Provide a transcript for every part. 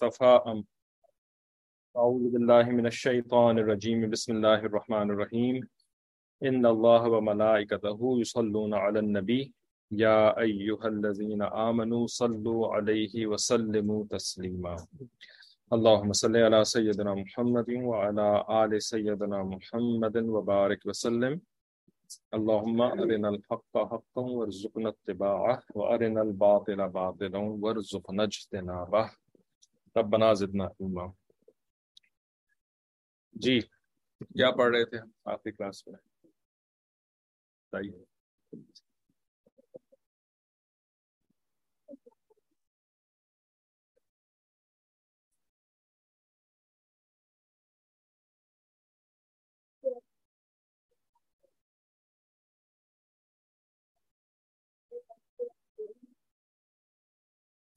اصطفى أم أعوذ بالله من الشيطان الرجيم بسم الله الرحمن الرحيم إن الله وملائكته يصلون على النبي يا أيها الذين آمنوا صلوا عليه وسلموا تسليما اللهم صل على سيدنا محمد وعلى آل سيدنا محمد وبارك وسلم۔ اللهم ارنا الحق حقا وارزقنا اتباعه وارنا الباطل باطلا وارزقنا اجتنابه۔ ربنا زدنا علما۔ جی کیا پڑھ رہے تھے ہم آخری کلاس میں؟ بتائیے۔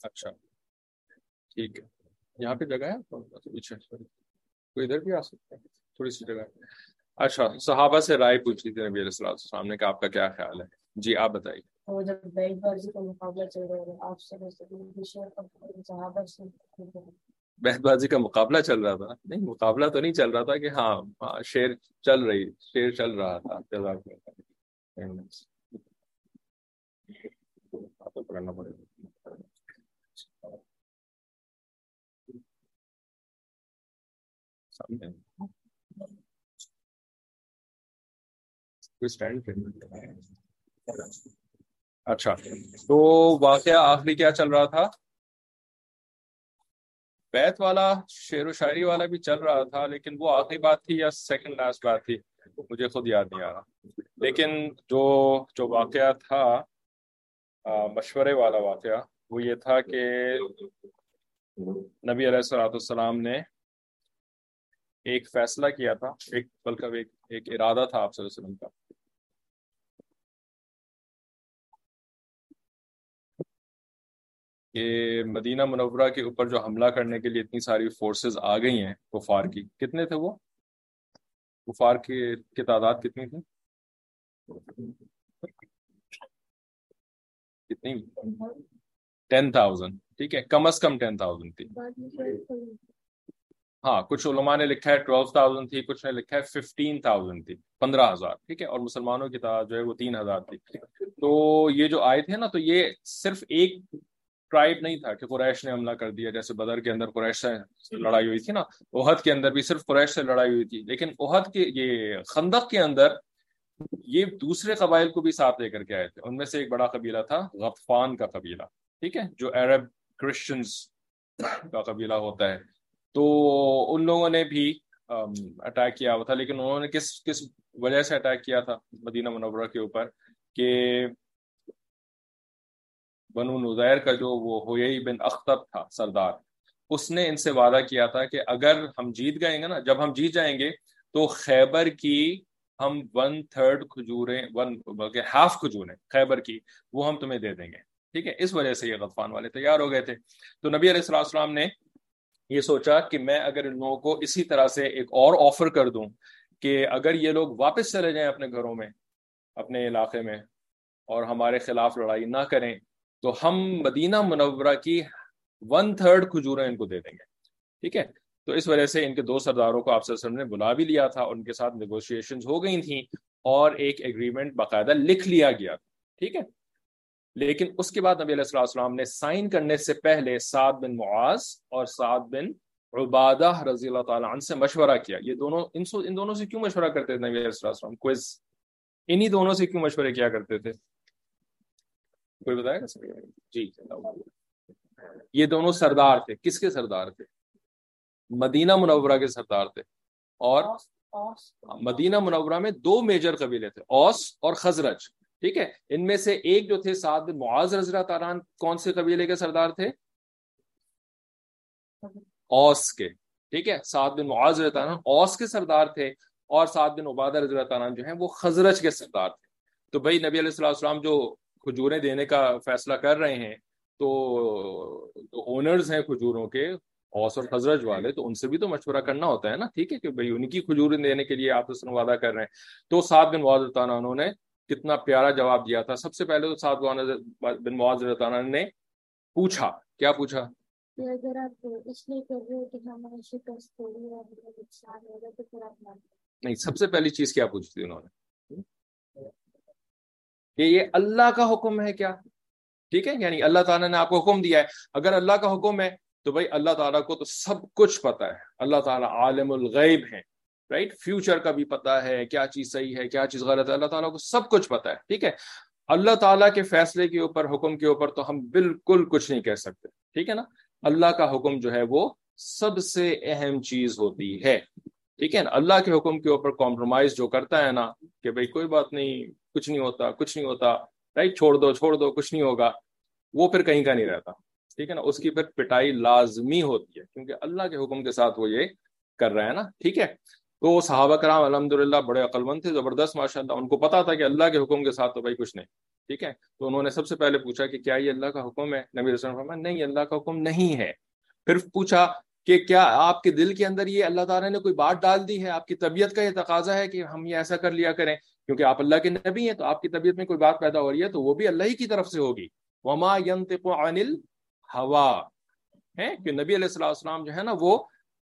اچھا ٹھیک ہے۔ یہاں پہ جگہ ہے پیچھے کوئی ادھر بھی آ سکتا ہے تھوڑی سی جگہ۔ اچھا صحابہ سے رائے پوچھی تھی نبی علیہ السلام نے کہ آپ کا کیا خیال ہے؟ جی آپ بتائیے۔ بیت بازی کا مقابلہ چل رہا تھا۔ نہیں مقابلہ تو نہیں چل رہا تھا کہ ہاں شیر چل رہی شیر چل رہا تھا۔ پڑھنا پڑے گا۔ اچھا تو واقعہ آخری کیا چل رہا تھا بیت والا شعر و شاعری والا بھی چل رہا تھا لیکن وہ آخری بات تھی یا سیکنڈ لاسٹ بات تھی مجھے خود یاد نہیں آ رہا لیکن جو جو واقعہ تھا مشورے والا واقعہ وہ یہ تھا کہ نبی علیہ السلاۃ السلام نے ایک فیصلہ کیا تھا، ایک بلکہ ایک ایک ارادہ تھا آپ صلی اللہ علیہ وسلم کا۔ کہ مدینہ منورہ کے اوپر جو حملہ کرنے کے لیے اتنی ساری فورسز آ گئی ہیں کفار کی، کتنے تھے وہ؟ کفار کی تعداد کتنی تھی؟ کتنی؟ ٹین تھاؤزینڈ ٹھیک ہے، کم از کم ٹین تھاؤزینڈ تھی۔ ہاں کچھ علماء نے لکھا ہے ٹویلو تھاؤزینڈ تھی، کچھ نے لکھا ہے ففٹین تھاؤزینڈ تھی، پندرہ ہزار، ٹھیک ہے؟ اور مسلمانوں کی تعداد جو ہے وہ تین ہزار تھی۔ تو یہ جو آئے تھے نا، تو یہ صرف ایک ٹرائب نہیں تھا کہ قریش نے حملہ کر دیا، جیسے بدر کے اندر قریش سے لڑائی ہوئی تھی نا عہد کے اندر بھی صرف قریش سے لڑائی ہوئی تھی۔ لیکن عہد کے، یہ خندق کے اندر یہ دوسرے قبائل کو بھی ساتھ لے کر کے آئے تھے۔ ان میں سے ایک بڑا قبیلہ تھا غفان کا قبیلہ، ٹھیک ہے؟ جو عرب کرسچنز کا قبیلہ ہوتا ہے۔ تو ان لوگوں نے بھی اٹیک کیا ہوا تھا، لیکن انہوں نے کس کس وجہ سے اٹیک کیا تھا مدینہ منورہ کے اوپر کہ بنو نظیر کا جو وہ ہوئی بن اختب تھا، سردار، اس نے ان سے وعدہ کیا تھا کہ اگر ہم جیت گئیں گے نا، جب ہم جیت جائیں گے تو خیبر کی ہم ون تھرڈ کھجوریں ون بلکہ ہاف کھجوریں، خیبر کی وہ ہم تمہیں دے دیں گے۔ ٹھیک ہے؟ اس وجہ سے یہ غفان والے تیار ہو گئے تھے۔ تو نبی علیہ السلام السلام نے یہ سوچا کہ میں اگر ان لوگوں کو اسی طرح سے ایک اور آفر کر دوں کہ اگر یہ لوگ واپس چلے جائیں اپنے گھروں میں، اپنے علاقے میں اور ہمارے خلاف لڑائی نہ کریں، تو ہم مدینہ منورہ کی ون تھرڈ کھجوریں ان کو دے دیں گے۔ ٹھیک ہے؟ تو اس وجہ سے ان کے دو سرداروں کو آپ وسلم نے بلا بھی لیا تھا، ان کے ساتھ نیگوشیشن ہو گئی تھیں اور ایک ایگریمنٹ باقاعدہ لکھ لیا گیا۔ ٹھیک ہے؟ لیکن اس کے بعد نبی علیہ السلام نے سائن کرنے سے پہلے سعد بن معاذ اور سعد بن عبادہ رضی اللہ تعالیٰ عنہ سے مشورہ کیا۔ یہ دونوں ان سو ان دونوں سے کیوں مشورہ کرتے تھے نبی علیہ السلام کوئز انہی دونوں سے کیوں مشورے کیا کرتے تھے؟ کوئی بتائے گا؟ جی یہ دونوں سردار تھے۔ کس کے سردار تھے؟ مدینہ منورہ کے سردار تھے۔ اور مدینہ منورہ میں دو میجر قبیلے تھے اوس اور خزرج۔ ٹھیک ہے؟ ان میں سے ایک جو تھے سعد بن معاذ رضی اللہ تعالیٰ کون سے قبیلے کے سردار تھے؟ اوس کے، ٹھیک ہے؟ سعد بن معاذ رضی اللہ اوس کے سردار تھے اور سعد بن عبادہ رضی اللہ تعالیٰ جو ہیں وہ خزرج کے سردار تھے۔ تو بھائی، نبی علیہ السلام السلام جو کھجوریں دینے کا فیصلہ کر رہے ہیں، تو اونرز ہیں کھجوروں کے، اوس اور خزرج والے، تو ان سے بھی تو مشورہ کرنا ہوتا ہے نا، ٹھیک ہے؟ کہ بھائی ان کی کھجوریں دینے کے لیے آپ وعدہ کر رہے ہیں۔ تو سعد بن معاذ انہوں نے کتنا پیارا جواب دیا تھا۔ سب سے پہلے تو سعد بن معاذ عنہ نے پوچھا۔ کیا پوچھا؟ اگر آپ اس لیے کر رہے کہ ہمیں شکست ہوگی اور نقصان ہوگا تو پھر آپ نہیں سب سے پہلی چیز کیا پوچھی تھی انہوں نے؟ کہ یہ اللہ کا حکم ہے کیا؟ ٹھیک ہے؟ یعنی اللہ تعالیٰ نے آپ کو حکم دیا ہے۔ اگر اللہ کا حکم ہے تو بھائی اللہ تعالیٰ کو تو سب کچھ پتا ہے۔ اللہ تعالیٰ عالم الغیب ہے رائٹ فیوچر کا بھی پتا ہے، کیا چیز صحیح ہے، کیا چیز غلط ہے، اللہ تعالیٰ کو سب کچھ پتا ہے، ٹھیک ہے؟ اللہ تعالیٰ کے فیصلے کے اوپر، حکم کے اوپر تو ہم بالکل کچھ نہیں کہہ سکتے، ٹھیک ہے نا؟ اللہ کا حکم جو ہے وہ سب سے اہم چیز ہوتی ہے، ٹھیک ہے نا؟ اللہ کے حکم کے اوپر کمپرومائز جو کرتا ہے نا، کہ بھائی کوئی بات نہیں، کچھ نہیں ہوتا، کچھ نہیں ہوتا رائٹ چھوڑ دو چھوڑ دو، کچھ نہیں ہوگا، وہ پھر کہیں کا نہیں رہتا، ٹھیک ہے نا؟ اس کی پھر پٹائی لازمی ہوتی ہے، کیونکہ اللہ کے حکم کے ساتھ وہ یہ کر رہا ہے نا، ٹھیک ہے؟ تو وہ صحابہ کرام الحمد للہ بڑے عقلمند تھے، زبردست ماشاء اللہ ان کو پتا تھا کہ اللہ کے حکم کے ساتھ تو بھائی کچھ نہیں، ٹھیک ہے؟ تو انہوں نے سب سے پہلے پوچھا کہ کیا یہ اللہ کا حکم ہے؟ نبی رسول فرمایا، نہیں، اللہ کا حکم نہیں ہے۔ پھر پوچھا کہ کیا آپ کے دل کے اندر یہ اللہ تعالیٰ نے کوئی بات ڈال دی ہے؟ آپ کی طبیعت کا یہ تقاضا ہے کہ ہم یہ ایسا کر لیا کریں؟ کیونکہ آپ اللہ کے نبی ہیں، تو آپ کی طبیعت میں کوئی بات پیدا ہو رہی ہے تو وہ بھی اللہ ہی کی طرف سے ہوگی۔ وما ينطق عن الهوا ہے کہ نبی علیہ السلام جو ہے نا، وہ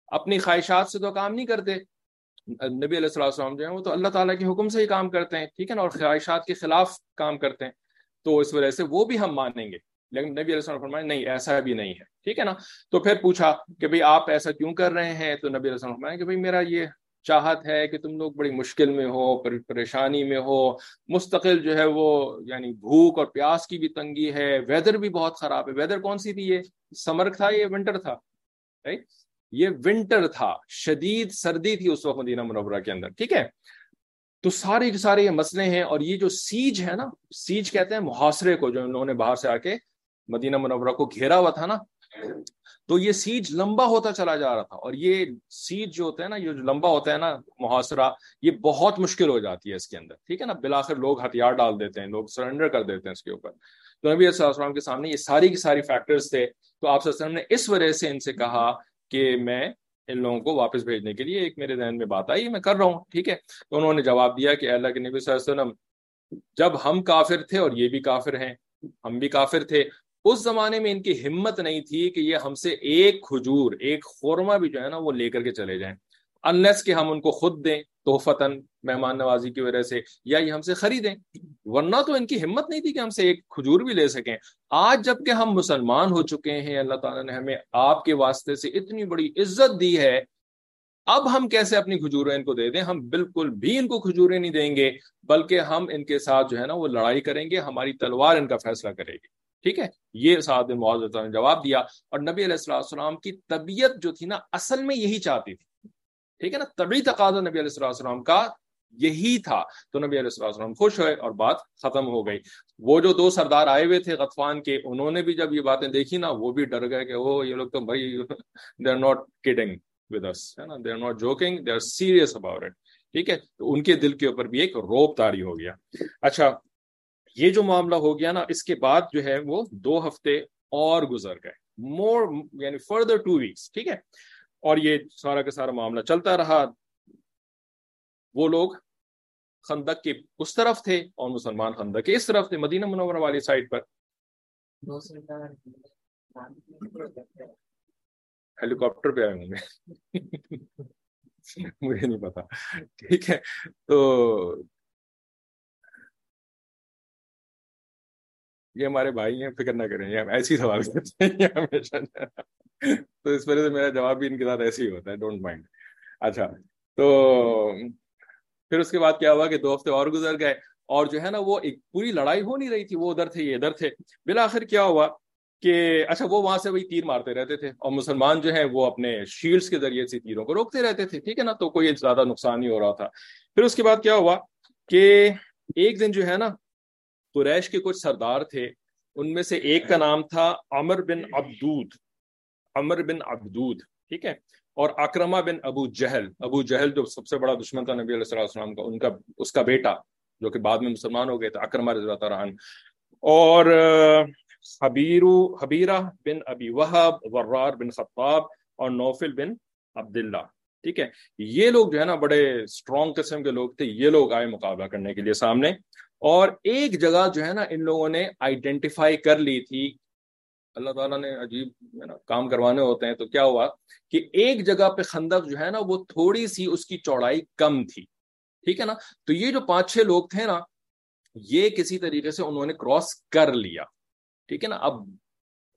اپنی خواہشات سے تو کام نہیں کرتے۔ نبی علیہ السلام السلام جو ہے وہ تو اللہ تعالیٰ کے حکم سے ہی کام کرتے ہیں، ٹھیک ہے نا؟ اور خواہشات کے خلاف کام کرتے ہیں۔ تو اس وجہ سے وہ بھی ہم مانیں گے۔ لیکن نبی علیہ السلام فرمائے نہیں، ایسا بھی نہیں ہے، ٹھیک ہے نا؟ تو پھر پوچھا کہ بھئی آپ ایسا کیوں کر رہے ہیں؟ تو نبی علیہ السلام فرمائے کہ بھئی میرا یہ چاہت ہے کہ تم لوگ بڑی مشکل میں ہو پریشانی میں ہو، مستقل جو ہے وہ یعنی بھوک اور پیاس کی بھی تنگی ہے ویدر بھی بہت خراب ہے۔ ویدر کون سی تھی یہ؟ سمر تھا یہ ونٹر تھا؟ یہ ونٹر تھا، شدید سردی تھی اس وقت مدینہ منورہ کے اندر، ٹھیک ہے؟ تو سارے کے سارے یہ مسئلے ہیں اور یہ جو سیج ہے نا سیج کہتے ہیں محاصرے کو، جو انہوں نے باہر سے آ کے مدینہ منورہ کو گھیرا ہوا تھا نا۔ تو یہ سیج لمبا ہوتا چلا جا رہا تھا اور یہ سیج جو ہوتا ہے نا، یہ جو لمبا ہوتا ہے نا محاصرہ، یہ بہت مشکل ہو جاتی ہے اس کے اندر، ٹھیک ہے نا؟ بلاخر لوگ ہتھیار ڈال دیتے ہیں، لوگ سرنڈر کر دیتے ہیں اس کے اوپر۔ تو نبی صلی اللہ علیہ وسلم کے سامنے یہ ساری کی ساری فیکٹرز تھے۔ تو آپ صلی اللہ علیہ وسلم نے اس وجہ سے ان سے کہا کہ میں ان لوگوں کو واپس بھیجنے کے لیے ایک میرے ذہن میں بات آئی، میں کر رہا ہوں، ٹھیک ہے؟ تو انہوں نے جواب دیا کہ اللہ کے نبی صلی اللہ علیہ وسلم، جب ہم کافر تھے اور یہ بھی کافر ہیں، ہم بھی کافر تھے، اس زمانے میں ان کی ہمت نہیں تھی کہ یہ ہم سے ایک کھجور، ایک خورما بھی جو ہے نا وہ لے کر کے چلے جائیں۔ انلیس کہ ہم ان کو خود دیں توفتن مہمان نوازی کی وجہ سے یا یہ ہم سے خریدیں۔ ورنہ تو ان کی ہمت نہیں تھی کہ ہم سے ایک کھجور بھی لے سکیں۔ آج جبکہ ہم مسلمان ہو چکے ہیں، اللہ تعالیٰ نے ہمیں آپ کے واسطے سے اتنی بڑی عزت دی ہے۔ اب ہم کیسے اپنی کھجوریں ان کو دے دیں؟ ہم بالکل بھی ان کو کھجوریں نہیں دیں گے، بلکہ ہم ان کے ساتھ جو ہے نا وہ لڑائی کریں گے، ہماری تلوار ان کا فیصلہ کرے گی ٹھیک ہے؟ یہ سعد معاذ نے جواب دیا۔ اور نبی علیہ السلام کی طبیعت جو تھی نا، اصل میں یہی چاہتی تھی۔ ٹھیک ہے نا؟ طبی تقاضا نبی علیہ السلام کا یہی تھا۔ تو نبی علیہ السلام خوش ہوئے اور بات ختم ہو گئی۔ وہ جو دو سردار آئے ہوئے تھے غطفان کے، انہوں نے بھی جب یہ باتیں دیکھی نا، وہ بھی ڈر گئے کہ وہ یہ لوگ تو بھائی they are not kidding with اس ہے نا؟ They are not joking they are serious about it ٹھیک ہے؟ تو ان کے دل کے اوپر بھی ایک روپ تاری ہو گیا۔ اچھا یہ جو معاملہ ہو گیا نا، اس کے بعد جو ہے وہ دو ہفتے اور گزر گئے۔ مور یعنی فردر ٹو ویکس ٹھیک ہے؟ اور یہ سارا کا سارا معاملہ چلتا رہا۔ وہ لوگ خندق کے اس طرف تھے اور مسلمان خندق کے اس طرف تھے، مدینہ منورہ والی سائڈ پر۔ ہیلی کاپٹر پہ آئے ہوں گے۔ مجھے نہیں پتا۔ ٹھیک ہے۔ تو یہ ہمارے بھائی ہیں، فکر نہ کریں، یہ ایسی سوال کرتے ہیں ہمیشہ تو اس وجہ سے میرا جواب بھی ان کے ساتھ ایسے ہی ہوتا ہے ڈونٹ مائنڈ اچھا تو پھر اس کے بعد کیا ہوا کہ دو ہفتے اور گزر گئے اور جو ہے نا وہ ایک پوری لڑائی ہو نہیں رہی تھی، وہ ادھر تھے، یہ ادھر تھے۔ بالآخر کیا ہوا کہ اچھا وہ وہاں سے وہی تیر مارتے رہتے تھے اور مسلمان جو ہیں وہ اپنے شیلڈس کے ذریعے سے تیروں کو روکتے رہتے تھے، ٹھیک ہے نا؟ تو کوئی زیادہ نقصان نہیں ہو رہا تھا۔ پھر اس کے بعد کیا ہوا کہ ایک دن جو ہے نا قریش کے کچھ سردار تھے۔ ان میں سے ایک کا نام تھا عمر بن عبدود۔ عمر بن عبدود، ٹھیک ہے۔ اور اکرما بن ابو جہل۔ ابو جہل جو سب سے بڑا دشمن تھا نبی علیہ السلام کا، ان کا، اس کا بیٹا، جو کہ بعد میں مسلمان ہو گئے تھے اکرما رضی اللہ تعالیٰ اور حبیرو حبیرہ بن ابی وحب ورار بن خطاب اور نوفل بن عبداللہ۔ ٹھیک ہے۔ یہ لوگ جو ہے نا، بڑے اسٹرانگ قسم کے لوگ تھے۔ یہ لوگ آئے مقابلہ کرنے کے لیے سامنے۔ اور ایک جگہ جو ہے نا ان لوگوں نے آئیڈینٹیفائی کر لی تھی۔ اللہ تعالیٰ نے عجیب کام کروانے ہوتے ہیں تو کیا ہوا کہ ایک جگہ پہ خندق جو ہے نا وہ تھوڑی سی اس کی چوڑائی کم تھی۔ ٹھیک ہے نا؟ تو یہ جو پانچ چھ لوگ تھے نا یہ کسی طریقے سے انہوں نے کراس کر لیا۔ ٹھیک ہے نا؟ اب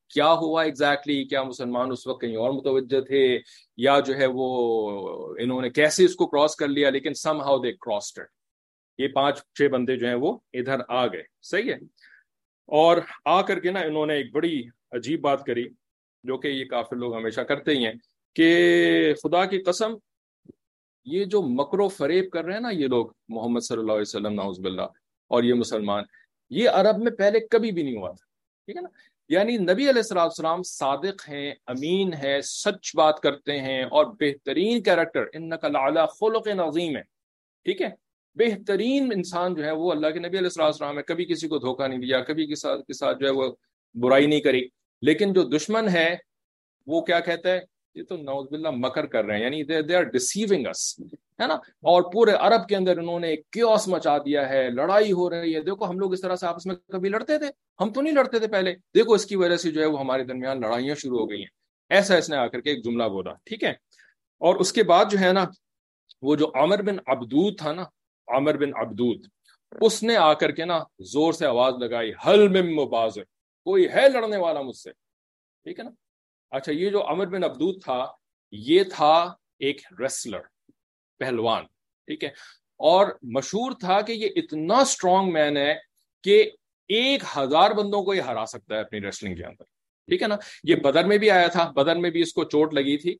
کیا ہوا ایگزیکٹلی exactly, کیا مسلمان اس وقت کہیں اور متوجہ تھے؟ یا جو ہے وہ انہوں نے کیسے اس کو کراس کر لیا لیکن سم ہاؤ دے کراسڈ یہ پانچ چھ بندے جو ہیں وہ ادھر آ گئے۔ صحیح ہے۔ اور آ کر کے نا انہوں نے ایک بڑی عجیب بات کری، جو کہ یہ کافی لوگ ہمیشہ کرتے ہی ہیں، کہ خدا کی قسم، یہ جو مکر و فریب کر رہے ہیں نا، یہ لوگ محمد صلی اللہ علیہ وسلم ناؤز باللہ، اور یہ مسلمان، یہ عرب میں پہلے کبھی بھی نہیں ہوا تھا۔ ٹھیک ہے نا؟ یعنی نبی علیہ السلام السلام صادق ہیں، امین ہے سچ بات کرتے ہیں، اور بہترین کیریکٹر ان نقل اعلیٰ خلق نظیم ہے۔ ٹھیک ہے؟ بہترین انسان جو ہے وہ اللہ کے نبی علیہ السلام ہے، کبھی کسی کو دھوکہ نہیں دیا، کبھی کسی کے ساتھ جو ہے وہ برائی نہیں کری۔ لیکن جو دشمن ہے، وہ کیا کہتا ہے، یہ تو نوز باللہ مکر کر رہے ہیں یعنی دے آر ڈسیونگ اس ہے نا؟ اور پورے عرب کے اندر انہوں نے کیوس مچا دیا ہے، لڑائی ہو رہی ہے۔ دیکھو، ہم لوگ اس طرح سے آپس میں کبھی لڑتے تھے۔ ہم تو نہیں لڑتے تھے پہلے۔ دیکھو، اس کی وجہ سے جو ہے وہ ہمارے درمیان لڑائیاں شروع ہو گئی ہیں۔ ایسا اس نے آ کر کے ایک جملہ بولا، ٹھیک ہے؟ اور اس کے بعد جو ہے نا، وہ جو عمر بن عبدود تھا نا عمر بن عبدود۔ اس نے آ کر کے نا زور سے آواز لگائی، حل مبازر کوئی ہے لڑنے والا مجھ سے؟ ٹھیک ہے نا؟ اچھا یہ جو امر بن ابدود تھا، یہ تھا ایک ریسلر پہلوان۔ ٹھیک ہے؟ اور مشہور تھا کہ یہ اتنا اسٹرانگ مین ہے کہ ایک ہزار بندوں کو یہ ہرا سکتا ہے اپنی ریسلنگ کے اندر۔ ٹھیک ہے نا؟ یہ بدر میں بھی آیا تھا، بدر میں بھی اس کو چوٹ لگی تھی،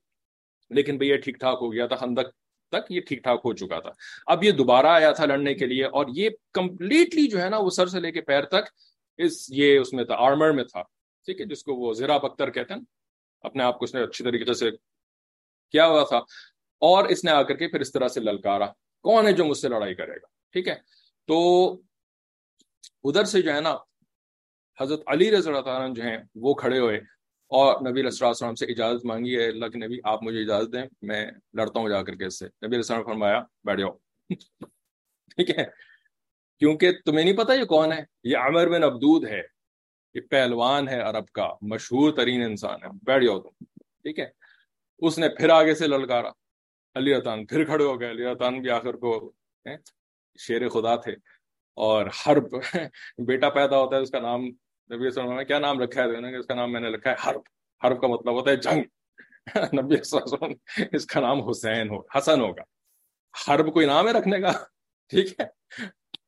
لیکن بھئی یہ ٹھیک ٹھاک ہو گیا تھا خندق تک یہ ٹھیک ٹھاک ہو چکا تھا۔ اب یہ دوبارہ آیا تھا لڑنے کے لیے اور یہ کمپلیٹلی جو ہے نا وہ سر سے لے کے پیر تک اس یہ اس میں تھا آرمر میں تھا۔ ٹھیک ہے، جس کو وہ زیرا بختر کہتے ہیں۔ اپنے آپ کو اس نے اچھی طریقے سے کیا ہوا تھا۔ اور اس نے آ کر کے پھر اس طرح سے للکارا۔ کون ہے جو مجھ سے لڑائی کرے گا؟ ٹھیک ہے۔ تو ادھر سے جو ہے نا حضرت علی رضی اللہ تعالیٰ جو ہیں وہ کھڑے ہوئے۔ اور نبی علیہ السلام سے اجازت مانگی ہے، اللہ کے نبی آپ مجھے اجازت دیں، میں لڑتا ہوں جا کر کے اس سے۔ نبی علیہ السلام فرمایا، بیٹھ جاؤ۔ ٹھیک ہے؟ کیونکہ تمہیں نہیں پتا یہ کون ہے؟ یہ عمر بن عبدود ہے۔ یہ پہلوان ہے عرب کا، مشہور ترین انسان ہے۔ بیٹھ جاؤ تم۔ ٹھیک ہے؟ اس نے پھر آگے سے للکارا۔ علی رتان پھر کھڑے ہو گئے۔ علی رتان بھی آخر کو شیر خدا تھے۔ اور حرب، بیٹا پیدا ہوتا ہے، اس کا نام نبی وسلم نے کیا نام رکھا ہے اس کا نام میں نے لکھا ہے حرب۔ حرب کا مطلب ہوتا ہے جنگ۔ نبی وسلم اس کا نام حسین ہو، حسن ہوگا۔ حرب کوئی نام ہے رکھنے کا؟ ٹھیک ہے۔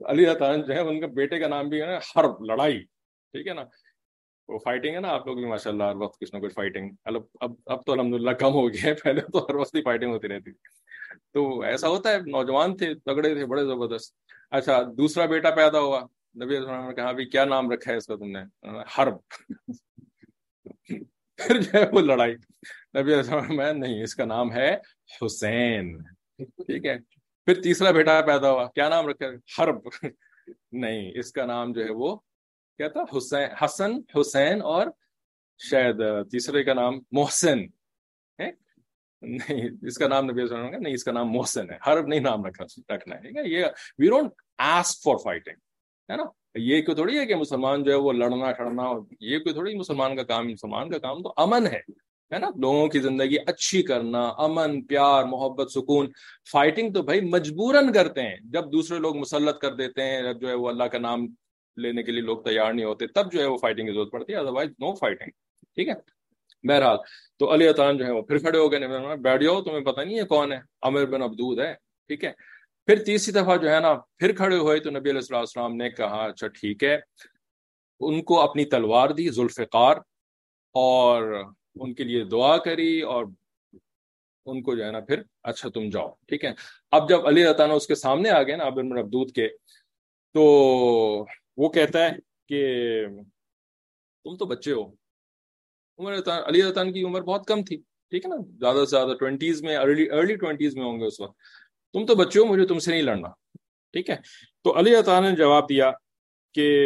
علی رتان جو ہے، ان کے بیٹے کا نام بھی ہے حرب، لڑائی۔ ٹھیک ہے نا؟ وہ فائٹنگ ہے نا، آپ لوگ بھی ماشاء اللہ ہر وقت کچھ نہ کچھ فائٹنگ اب اب تو الحمد للہ کم ہو گیا ہے۔ پہلے تو ہر وقت ہی فائٹنگ ہوتی رہتی تھی۔ تو ایسا ہوتا ہے، نوجوان تھے، تگڑے تھے، بڑے زبردست۔ اچھا دوسرا بیٹا پیدا ہوا۔ نبی السلام نے کہا بھی کیا نام رکھا ہے اس کا تم نے؟ حرب. پھر جو ہے وہ لڑائی۔ نبی السلام میں نہیں، اس کا نام ہے حسین۔ ٹھیک ہے۔ پھر تیسرا بیٹا پیدا ہوا۔ کیا نام رکھا ہے؟ حرب۔ نہیں، اس کا نام جو ہے وہ کیا تھا؟ حسین، حسن، حسین اور شاید تیسرے کا نام محسن۔ نہیں، اس کا نام نبی نہیں، اس کا نام محسن ہے۔ ہر نہیں نام رکھنا رکھنا ہے۔ یہ we don't ask for fighting ہے نا؟ یہ کوئی تھوڑی ہے کہ مسلمان جو ہے وہ لڑنا کھڑنا یہ کوئی تھوڑی مسلمان کا کام، مسلمان کا کام تو امن ہے ہے نا؟ لوگوں کی زندگی اچھی کرنا، امن، پیار، محبت، سکون فائٹنگ تو بھائی مجبوراً کرتے ہیں۔ جب دوسرے لوگ مسلط کر دیتے ہیں، جب جو ہے وہ اللہ کا نام لینے کے لیے لوگ تیار نہیں ہوتے، تب جو ہے وہ فائٹنگ کی ضرورت پڑتی ہے ادروائز نو فائٹنگ ٹھیک ہے؟ بہرحال، تو علی اطان جو ہے وہ پھر کھڑے ہو گئے بیٹھ جاؤ تمہیں پتہ نہیں ہے کون ہے عمر بن عبدود ہے، ٹھیک ہے؟ پھر تیسری دفعہ جو ہے نا، پھر کھڑے ہوئے تو نبی علیہ السلام نے کہا اچھا ٹھیک ہے۔ ان کو اپنی تلوار دی، ذوالفقار، اور ان کے لیے دعا کری اور ان کو جو ہے نا پھر اچھا تم جاؤ۔ ٹھیک ہے۔ اب جب علی رطانہ اس کے سامنے آ گئے نا ابن عبدود کے، تو وہ کہتا ہے کہ تم تو بچے ہو۔ عمر علی رتان کی عمر بہت کم تھی۔ ٹھیک ہے نا؟ زیادہ سے زیادہ ٹوینٹیز میں ارلی ارلی ٹوینٹیز میں ہوں گے اس وقت۔ تم تو بچے ہو مجھے تم سے نہیں لڑنا۔ ٹھیک ہے؟ تو علی رطان نے جواب دیا کہ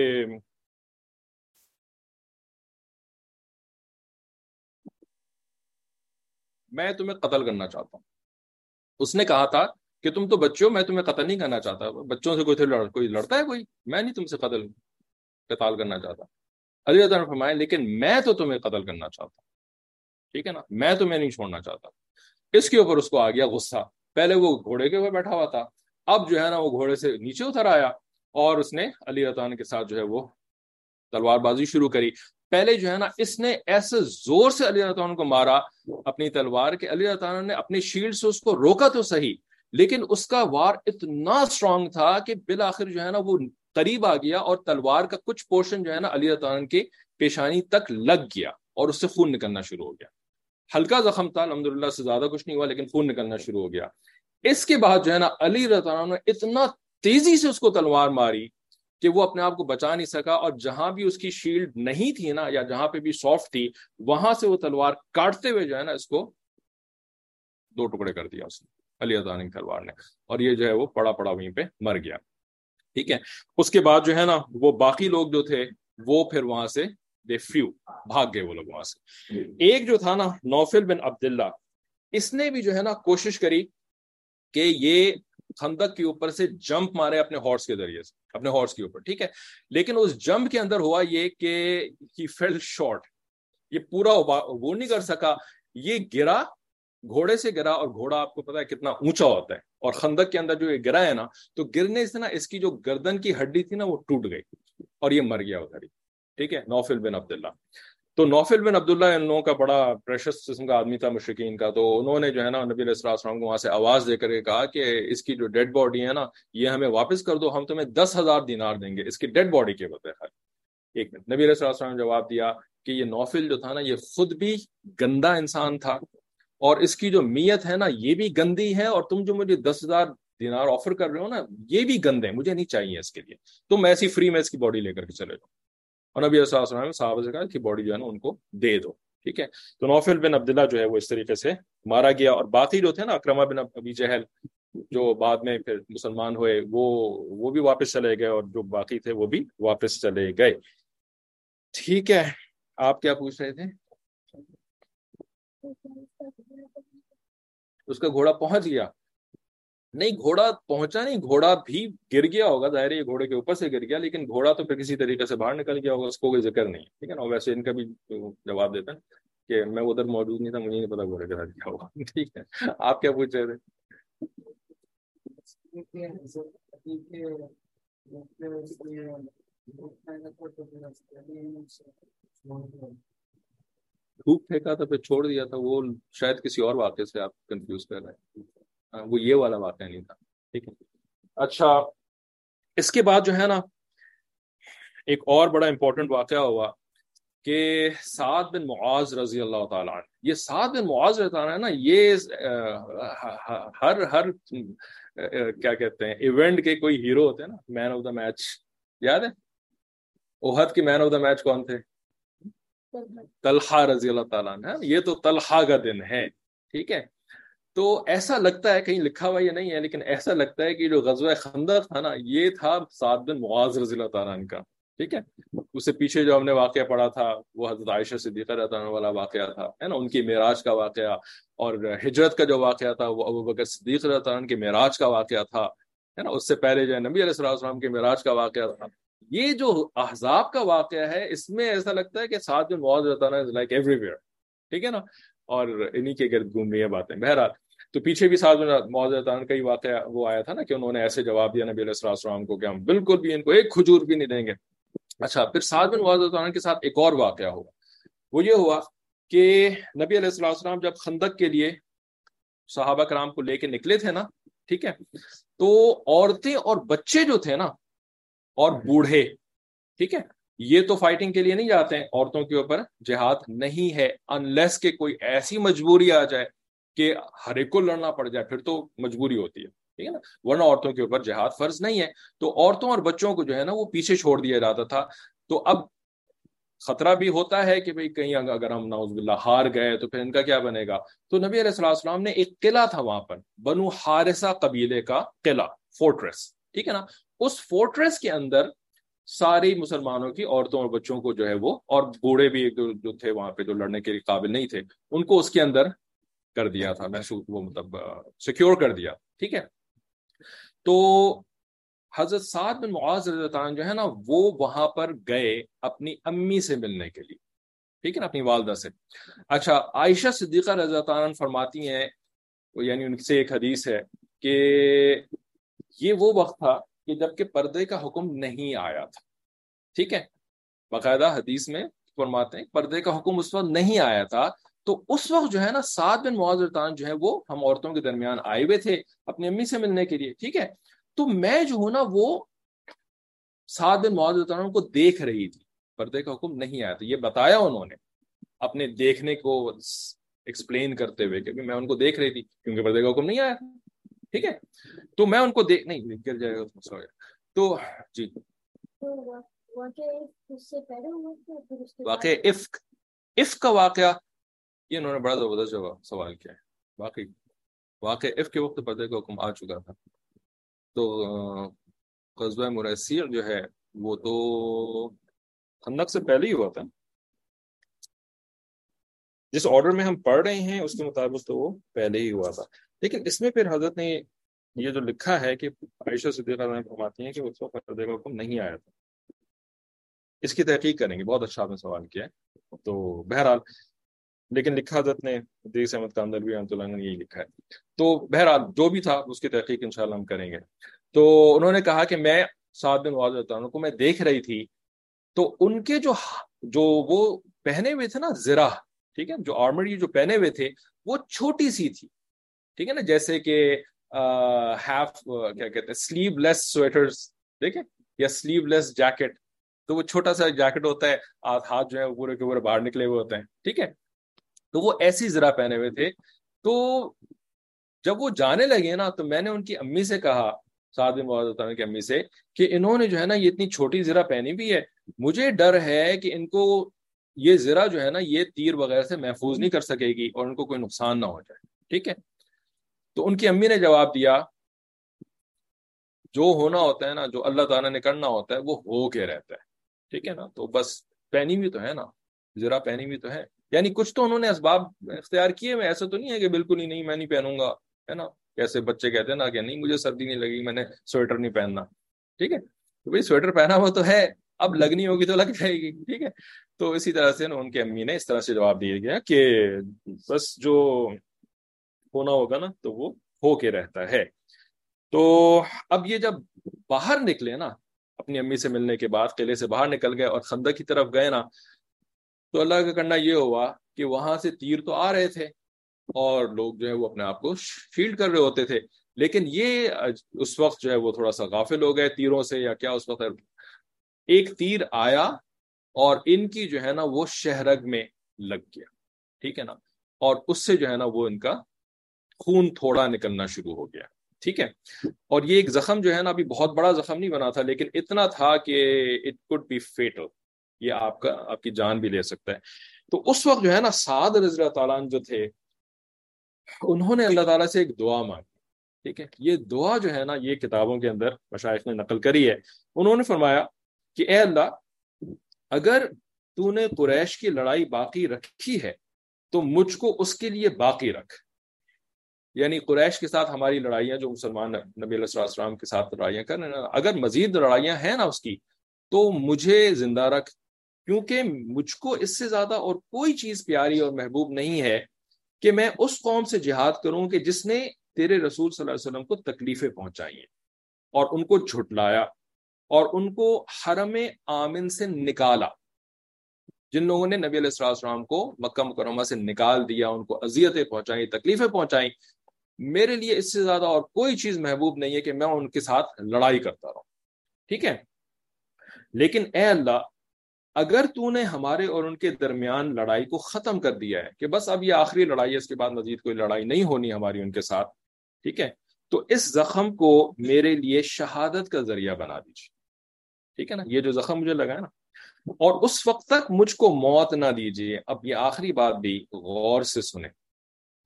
میں تمہیں قتل کرنا چاہتا ہوں۔ اس نے کہا تھا کہ تم تو بچوں میں تمہیں قتل نہیں کرنا چاہتا۔ بچوں سے کوئی لڑ, کوئی لڑتا ہے کوئی؟ میں نہیں تم سے قتل قتال کرنا چاہتا۔ علی اللہ نے فرمایا لیکن میں تو تمہیں قتل کرنا چاہتا۔ ہوں ٹھیک ہے نا؟ میں تمہیں نہیں چھوڑنا چاہتا۔ اس کے اوپر اس کو آ گیا غصہ۔ پہلے وہ گھوڑے کے اوپر بیٹھا ہوا تھا۔ اب جو ہے نا وہ گھوڑے سے نیچے اتر آیا اور اس نے علی اللہ کے ساتھ جو ہے وہ تلوار بازی شروع کری۔ پہلے جو ہے نا اس نے ایسے زور سے علی اللہ کو مارا، اپنی تلوار کہ علی اللہ نے اپنی شیلڈ سے اس کو روکا تو صحیح، لیکن اس کا وار اتنا اسٹرانگ تھا کہ بالآخر جو ہے نا وہ قریب آ گیا اور تلوار کا کچھ پورشن جو ہے نا علی تعالیٰ کے پیشانی تک لگ گیا اور اس سے خون نکلنا شروع ہو گیا۔ ہلکا زخم تھا الحمد سے زیادہ کچھ نہیں ہوا، لیکن خون نکلنا شروع ہو گیا۔ اس کے بعد جو ہے نا، علی تعالیٰ نے اتنا تیزی سے اس کو تلوار ماری کہ وہ اپنے آپ کو بچا نہیں سکا، اور جہاں بھی اس کی شیلڈ نہیں تھی نا، یا جہاں پہ بھی سافٹ تھی، وہاں سے وہ تلوار کاٹتے ہوئے جو ہے نا، اس کو دو ٹکڑے کر دیا اس نے، علی تعالیٰ تلوار نے۔ اور یہ جو ہے وہ پڑا پڑا وہیں پہ مر گیا۔ ٹھیک ہے؟ اس کے بعد جو ہے نا، وہ باقی لوگ جو تھے، وہ پھر وہاں سے دے فیو بھاگ گئے وہ لوگ وہاں سے۔ ایک جو تھا نا نوفل بن عبداللہ اس نے بھی جو ہے نا کوشش کری کہ یہ خندق کے اوپر سے جمپ مارے اپنے ہارس کے ذریعے سے اپنے ہارس کے اوپر ٹھیک ہے؟ لیکن اس جمپ کے اندر ہوا یہ کہ ہی فیل شارٹ یہ پورا وہ نہیں کر سکا۔ یہ گرا گھوڑے سے گرا اور گھوڑا آپ کو پتا ہے کتنا اونچا ہوتا ہے۔ اور خندق کے اندر جو یہ گرا ہے نا تو گرنے سے نا اس کی جو گردن کی ہڈی تھی نا وہ ٹوٹ گئی اور یہ مر گیا ادھر ہی۔ ٹھیک ہے؟ نوفل بن عبداللہ۔ تو نوفل بن عبداللہ ان لوگوں کا بڑا پریشس قسم کا آدمی تھا مشرقین کا۔ تو انہوں نے جو ہے نا نبی علیہ السلام کو وہاں سے آواز دے کر کے کہا کہ اس کی جو ڈیڈ باڈی ہے نا، یہ ہمیں واپس کر دو، ہم تمہیں دس ہزار دینار دیں گے۔ اس کی ڈیڈ باڈی کے بتے ایک منٹ۔ نبی علیہ السلام نے جواب دیا کہ یہ نوفل جو تھا نا، یہ خود بھی گندا انسان تھا۔ اور اس کی جو میت ہے نا، یہ بھی گندی ہے اور تم جو مجھے دس ہزار دینار آفر کر رہے ہو نا، یہ بھی گندے ہیں، مجھے نہیں چاہیے اس کے لیے۔ تم ایسی فری میں اس کی باڈی لے کر کے چلے جاؤ۔ اور نبی علیہ صاحب صاحب سے کہا کہ باڈی جو ہے نا ان کو دے دو، ٹھیک ہے؟ تو نوفل بن عبداللہ جو ہے وہ اس طریقے سے مارا گیا اور باقی جو تھے نا اکرما بن ابی جہل جو بعد میں پھر مسلمان ہوئے، وہ وہ بھی واپس چلے گئے اور جو باقی تھے وہ بھی واپس چلے گئے۔ ٹھیک ہے، آپ کیا پوچھ رہے تھے؟ اس کا گھوڑا پہنچ گیا۔ نہیں، گھوڑا پہنچا نہیں، گھوڑا بھی گر گیا ہوگا، ظاہر یہ گھوڑے کے اوپر سے گر گیا، لیکن گھوڑا تو پھر کسی طریقے سے باہر نکل گیا ہوگا، اس کو کوئی ذکر نہیں ٹھیک ہے نا؟ ویسے ان کا بھی جواب دیتا کہ میں ادھر موجود نہیں تھا، مجھے نہیں پتا گھوڑے کے ساتھ کیا ہوگا، ٹھیک ہے؟ آپ کیا پوچھ رہے تھے؟ دھوپ پھینکا تھا، پھر چھوڑ دیا تھا، وہ شاید کسی اور واقعے سے آپ کنفیوز کر رہے ہیں۔ وہ یہ والا واقعہ نہیں تھا۔ ٹھیک ہے۔ اچھا اس کے بعد جو ہے نا ایک اور بڑا امپورٹنٹ واقعہ ہوا کہ سعد بن معاذ رضی اللہ تعالیٰ عنہ یہ سعد بن معاذ رضی اللہ نا یہ ہر ہر کیا کہتے ہیں ایونٹ کے کوئی ہیرو ہوتے ہیں نا مین آف دا میچ یاد ہے؟ اوہد کے مین آف دا میچ کون تھے؟ طلحہ۔ رضی اللہ تعالیٰ نے یہ تو طلحہ کا دن ہے۔ ٹھیک ہے۔ تو ایسا لگتا ہے کہیں لکھا ہوا یہ نہیں ہے، لیکن ایسا لگتا ہے کہ جو غزوہ خندر تھا نا، یہ تھا سعد بن معاذ رضی اللہ تعالیٰ کا، ٹھیک ہے؟ اس سے پیچھے جو ہم نے واقعہ پڑھا تھا، وہ حضرت عائشہ صدیقہ رضی اللہ والا واقعہ تھا، ہے نا؟ ان کی معراج کا واقعہ اور ہجرت کا جو واقعہ تھا، وہ ابو بکر صدیق رضی اللہ عنہ معراج کا واقعہ تھا، ہے نا؟ اس سے پہلے جو ہے نبی علیہ السلام کے معراج کا واقعہ تھا۔ یہ جو احزاب کا واقعہ ہے، اس میں ایسا لگتا ہے کہ ساتھ میں معاذ رہتا لائک ایوری ویئر ٹھیک ہے نا؟ اور انہی کے گرد گھوم رہی ہیں باتیں۔ بہرحال تو پیچھے بھی ساتھ میں معاذ کا ہی واقعہ وہ آیا تھا نا کہ انہوں نے ایسے جواب دیا نبی علیہ السلام کو کہ ہم بالکل بھی ان کو ایک کھجور بھی نہیں دیں گے۔ اچھا پھر سعد بن معاذ کے ساتھ ایک اور واقعہ ہوا۔ وہ یہ ہوا کہ نبی علیہ السلام جب خندق کے لیے صحابہ کرام کو لے کے نکلے تھے نا، ٹھیک ہے، تو عورتیں اور بچے جو تھے نا، اور بوڑھے، ٹھیک ہے، یہ تو فائٹنگ کے لیے نہیں جاتے ہیں عورتوں کے اوپر جہاد نہیں ہے انلیس کہ کوئی ایسی مجبوری آ جائے۔ کہ ہر ایک کو لڑنا پڑ جائے، پھر تو مجبوری ہوتی ہے۔ ٹھیک ہے نا؟ ورنہ عورتوں کے اوپر جہاد فرض نہیں ہے۔ تو عورتوں اور بچوں کو جو ہے نا، وہ پیچھے چھوڑ دیا جاتا تھا۔ تو اب خطرہ بھی ہوتا ہے کہ بھئی کہیں اگر ہم ناؤز باللہ ہار گئے تو پھر ان کا کیا بنے گا؟ تو نبی علیہ السلام نے ایک قلعہ تھا وہاں پر، بنو حارثہ قبیلے کا قلعہ فورٹریس ٹھیک ہے نا؟ اس فورٹریس کے اندر ساری مسلمانوں کی عورتوں اور بچوں کو جو ہے وہ، اور بوڑھے بھی جو تھے وہاں پہ جو لڑنے کے قابل نہیں تھے، ان کو اس کے اندر کر دیا تھا محسوس وہ مطلب سیکیور کر دیا، ٹھیک ہے؟ تو حضرت سعد بن معاذ رضی اللہ عنہ جو ہے نا، وہ وہاں پر گئے اپنی امی سے ملنے کے لیے، ٹھیک ہے نا، اپنی والدہ سے۔ اچھا عائشہ صدیقہ رضی اللہ عنہ فرماتی ہیں یعنی ان سے ایک حدیث ہے کہ یہ وہ وقت تھا کہ جبکہ پردے کا حکم نہیں آیا تھا، ٹھیک ہے؟ باقاعدہ حدیث میں فرماتے ہیں، پردے کا حکم اس وقت نہیں آیا تھا تو اس وقت جو ہے نا سعد بن معاذ جو ہے وہ ہم عورتوں کے درمیان آئے ہوئے تھے اپنی امی سے ملنے کے لیے ٹھیک ہے؟ تو میں جو ہوں نا وہ سعد بن معاذ کو دیکھ رہی تھی پردے کا حکم نہیں آیا تھا۔ یہ بتایا انہوں نے اپنے دیکھنے کو ایکسپلین کرتے ہوئے کیونکہ میں ان کو دیکھ رہی تھی کیونکہ پردے کا حکم نہیں آیا تھا ٹھیک ہے؟ تو میں ان کو دیکھ نہیں گر جائے گا تو جی۔ واقع عفق عفق کا واقعہ یہ انہوں نے بڑا زبردست سوال کیا ہے۔ واقعی واقع عفق کے وقت پردے کا حکم آ چکا تھا۔ تو قصبہ مرسیر جو ہے، وہ تو خندق سے پہلے ہی ہوا تھا۔ جس آرڈر میں ہم پڑھ رہے ہیں، اس کے مطابق تو وہ پہلے ہی ہوا تھا۔ لیکن اس میں پھر حضرت نے یہ جو لکھا ہے کہ عائشہ صدیقہ فرماتی ہیں کہ اس وقت پردے کا حکم نہیں آیا تھا۔ اس کی تحقیق کریں گے۔ بہت اچھا آپ نے سوال کیا ہے۔ تو بہرحال لیکن لکھا حضرت نے دیس احمد کاندر بھی رحمۃ اللہ نے یہی لکھا ہے۔ تو بہرحال جو بھی تھا اس کی تحقیق انشاءاللہ ہم کریں گے۔ تو انہوں نے کہا کہ میں سات دن واضح عنہ کو میں دیکھ رہی تھی۔ تو ان کے جو جو وہ پہنے ہوئے تھے نا زرا ٹھیک ہے، جو آرمر جو پہنے ہوئے تھے، وہ چھوٹی سی تھی۔ ٹھیک ہے نا، جیسے کہ ہاف کیا کہتے ہیں سلیو لیس سویٹر ٹھیک ہے یا سلیو لیس جیکٹ تو وہ چھوٹا سا جیکٹ ہوتا ہے، ہاتھ جو ہے پورے کے پورے باہر نکلے ہوئے ہوتے ہیں۔ ٹھیک ہے تو وہ ایسی ذرا پہنے ہوئے تھے۔ تو جب وہ جانے لگے نا، تو میں نے ان کی امی سے کہا، سعد بن کی امی سے، کہ انہوں نے جو ہے نا یہ اتنی چھوٹی ذرا پہنی بھی ہے۔ مجھے ڈر ہے کہ ان کو یہ ذرا جو ہے نا، یہ تیر وغیرہ سے محفوظ نہیں کر سکے گی اور ان کو کوئی نقصان نہ ہو جائے۔ ٹھیک ہے؟ تو ان کی امی نے جواب دیا، جو ہونا ہوتا ہے نا، جو اللہ تعالیٰ نے کرنا ہوتا ہے، وہ ہو کے رہتا ہے۔ ٹھیک ہے نا؟ تو بس پہنی بھی تو ہے نا ذرا پہنی بھی تو ہے۔ یعنی کچھ تو انہوں نے اسباب اختیار کیے میں ایسا تو نہیں ہے کہ بالکل ہی نہیں، میں نہیں پہنوں گا، ہے نا؟ کیسے بچے کہتے ہیں نا کہ نہیں، مجھے سردی نہیں لگی، میں نے سویٹر نہیں پہننا، ٹھیک ہے؟ تو بھائی، سویٹر پہنا ہوا تو ہے، اب لگنی ہوگی تو لگ جائے گی، ٹھیک ہے؟ تو اسی طرح سے ان کے امی نے اس طرح سے جواب دیا گیا کہ بس جو ہونا ہوگا نا، تو وہ ہو کے رہتا ہے۔ تو اب یہ جب باہر نکلے نا، اپنی امی سے ملنے کے بعد، قلعے سے باہر نکل گئے اور خندہ کی طرف گئے نا تو اللہ کا کرنا یہ ہوا کہ وہاں سے تیر تو آ رہے تھے اور لوگ جو ہے وہ اپنے آپ کو شیلڈ کر رہے ہوتے تھے۔ لیکن یہ اس وقت جو ہے وہ تھوڑا سا غافل ہو گئے تیروں سے یا کیا اس وقت ایک تیر آیا اور ان کی جو ہے نا وہ شہرگ میں لگ گیا۔ ٹھیک ہے نا؟ اور اس سے جو ہے نا وہ ان کا خون تھوڑا نکلنا شروع ہو گیا۔ ٹھیک ہے؟ اور یہ ایک زخم جو ہے نا ابھی بہت بڑا زخم نہیں بنا تھا، لیکن اتنا تھا کہ اٹ کوڈ بی فیٹل یہ آپ کا، آپ کی جان بھی لے سکتا ہے۔ تو اس وقت جو ہے نا سعد رضی اللہ تعالیٰ جو تھے، انہوں نے اللہ تعالیٰ سے ایک دعا مانگی۔ ٹھیک ہے؟ یہ دعا جو ہے نا یہ کتابوں کے اندر مشائق نے نقل کری ہے۔ انہوں نے فرمایا کہ اے اللہ، اگر تو نے قریش کی لڑائی باقی رکھی ہے، تو مجھ کو اس کے لیے باقی رکھ۔ یعنی قریش کے ساتھ ہماری لڑائیاں جو مسلمان نبی علیہ السلام کے ساتھ لڑائیاں کر رہے ہیں، اگر مزید لڑائیاں ہیں نا اس کی، تو مجھے زندہ رکھ۔ کیونکہ مجھ کو اس سے زیادہ اور کوئی چیز پیاری اور محبوب نہیں ہے کہ میں اس قوم سے جہاد کروں کہ جس نے تیرے رسول صلی اللہ علیہ وسلم کو تکلیفیں پہنچائی ہیں اور ان کو جھٹلایا اور ان کو حرم آمن سے نکالا۔ جن لوگوں نے نبی علیہ السلام کو مکہ مکرمہ سے نکال دیا، ان کو اذیتیں پہنچائیں، تکلیفیں پہنچائیں، میرے لیے اس سے زیادہ اور کوئی چیز محبوب نہیں ہے کہ میں ان کے ساتھ لڑائی کرتا رہوں۔ ٹھیک ہے؟ لیکن اے اللہ اگر تو نے ہمارے اور ان کے درمیان لڑائی کو ختم کر دیا ہے کہ بس اب یہ آخری لڑائی ہے، اس کے بعد مزید کوئی لڑائی نہیں ہونی ہماری ان کے ساتھ، ٹھیک ہے؟ تو اس زخم کو میرے لیے شہادت کا ذریعہ بنا دیجیے ٹھیک ہے نا؟ یہ جو زخم مجھے لگا ہے نا، اور اس وقت تک مجھ کو موت نہ دیجیے اب یہ آخری بات بھی غور سے سنیں۔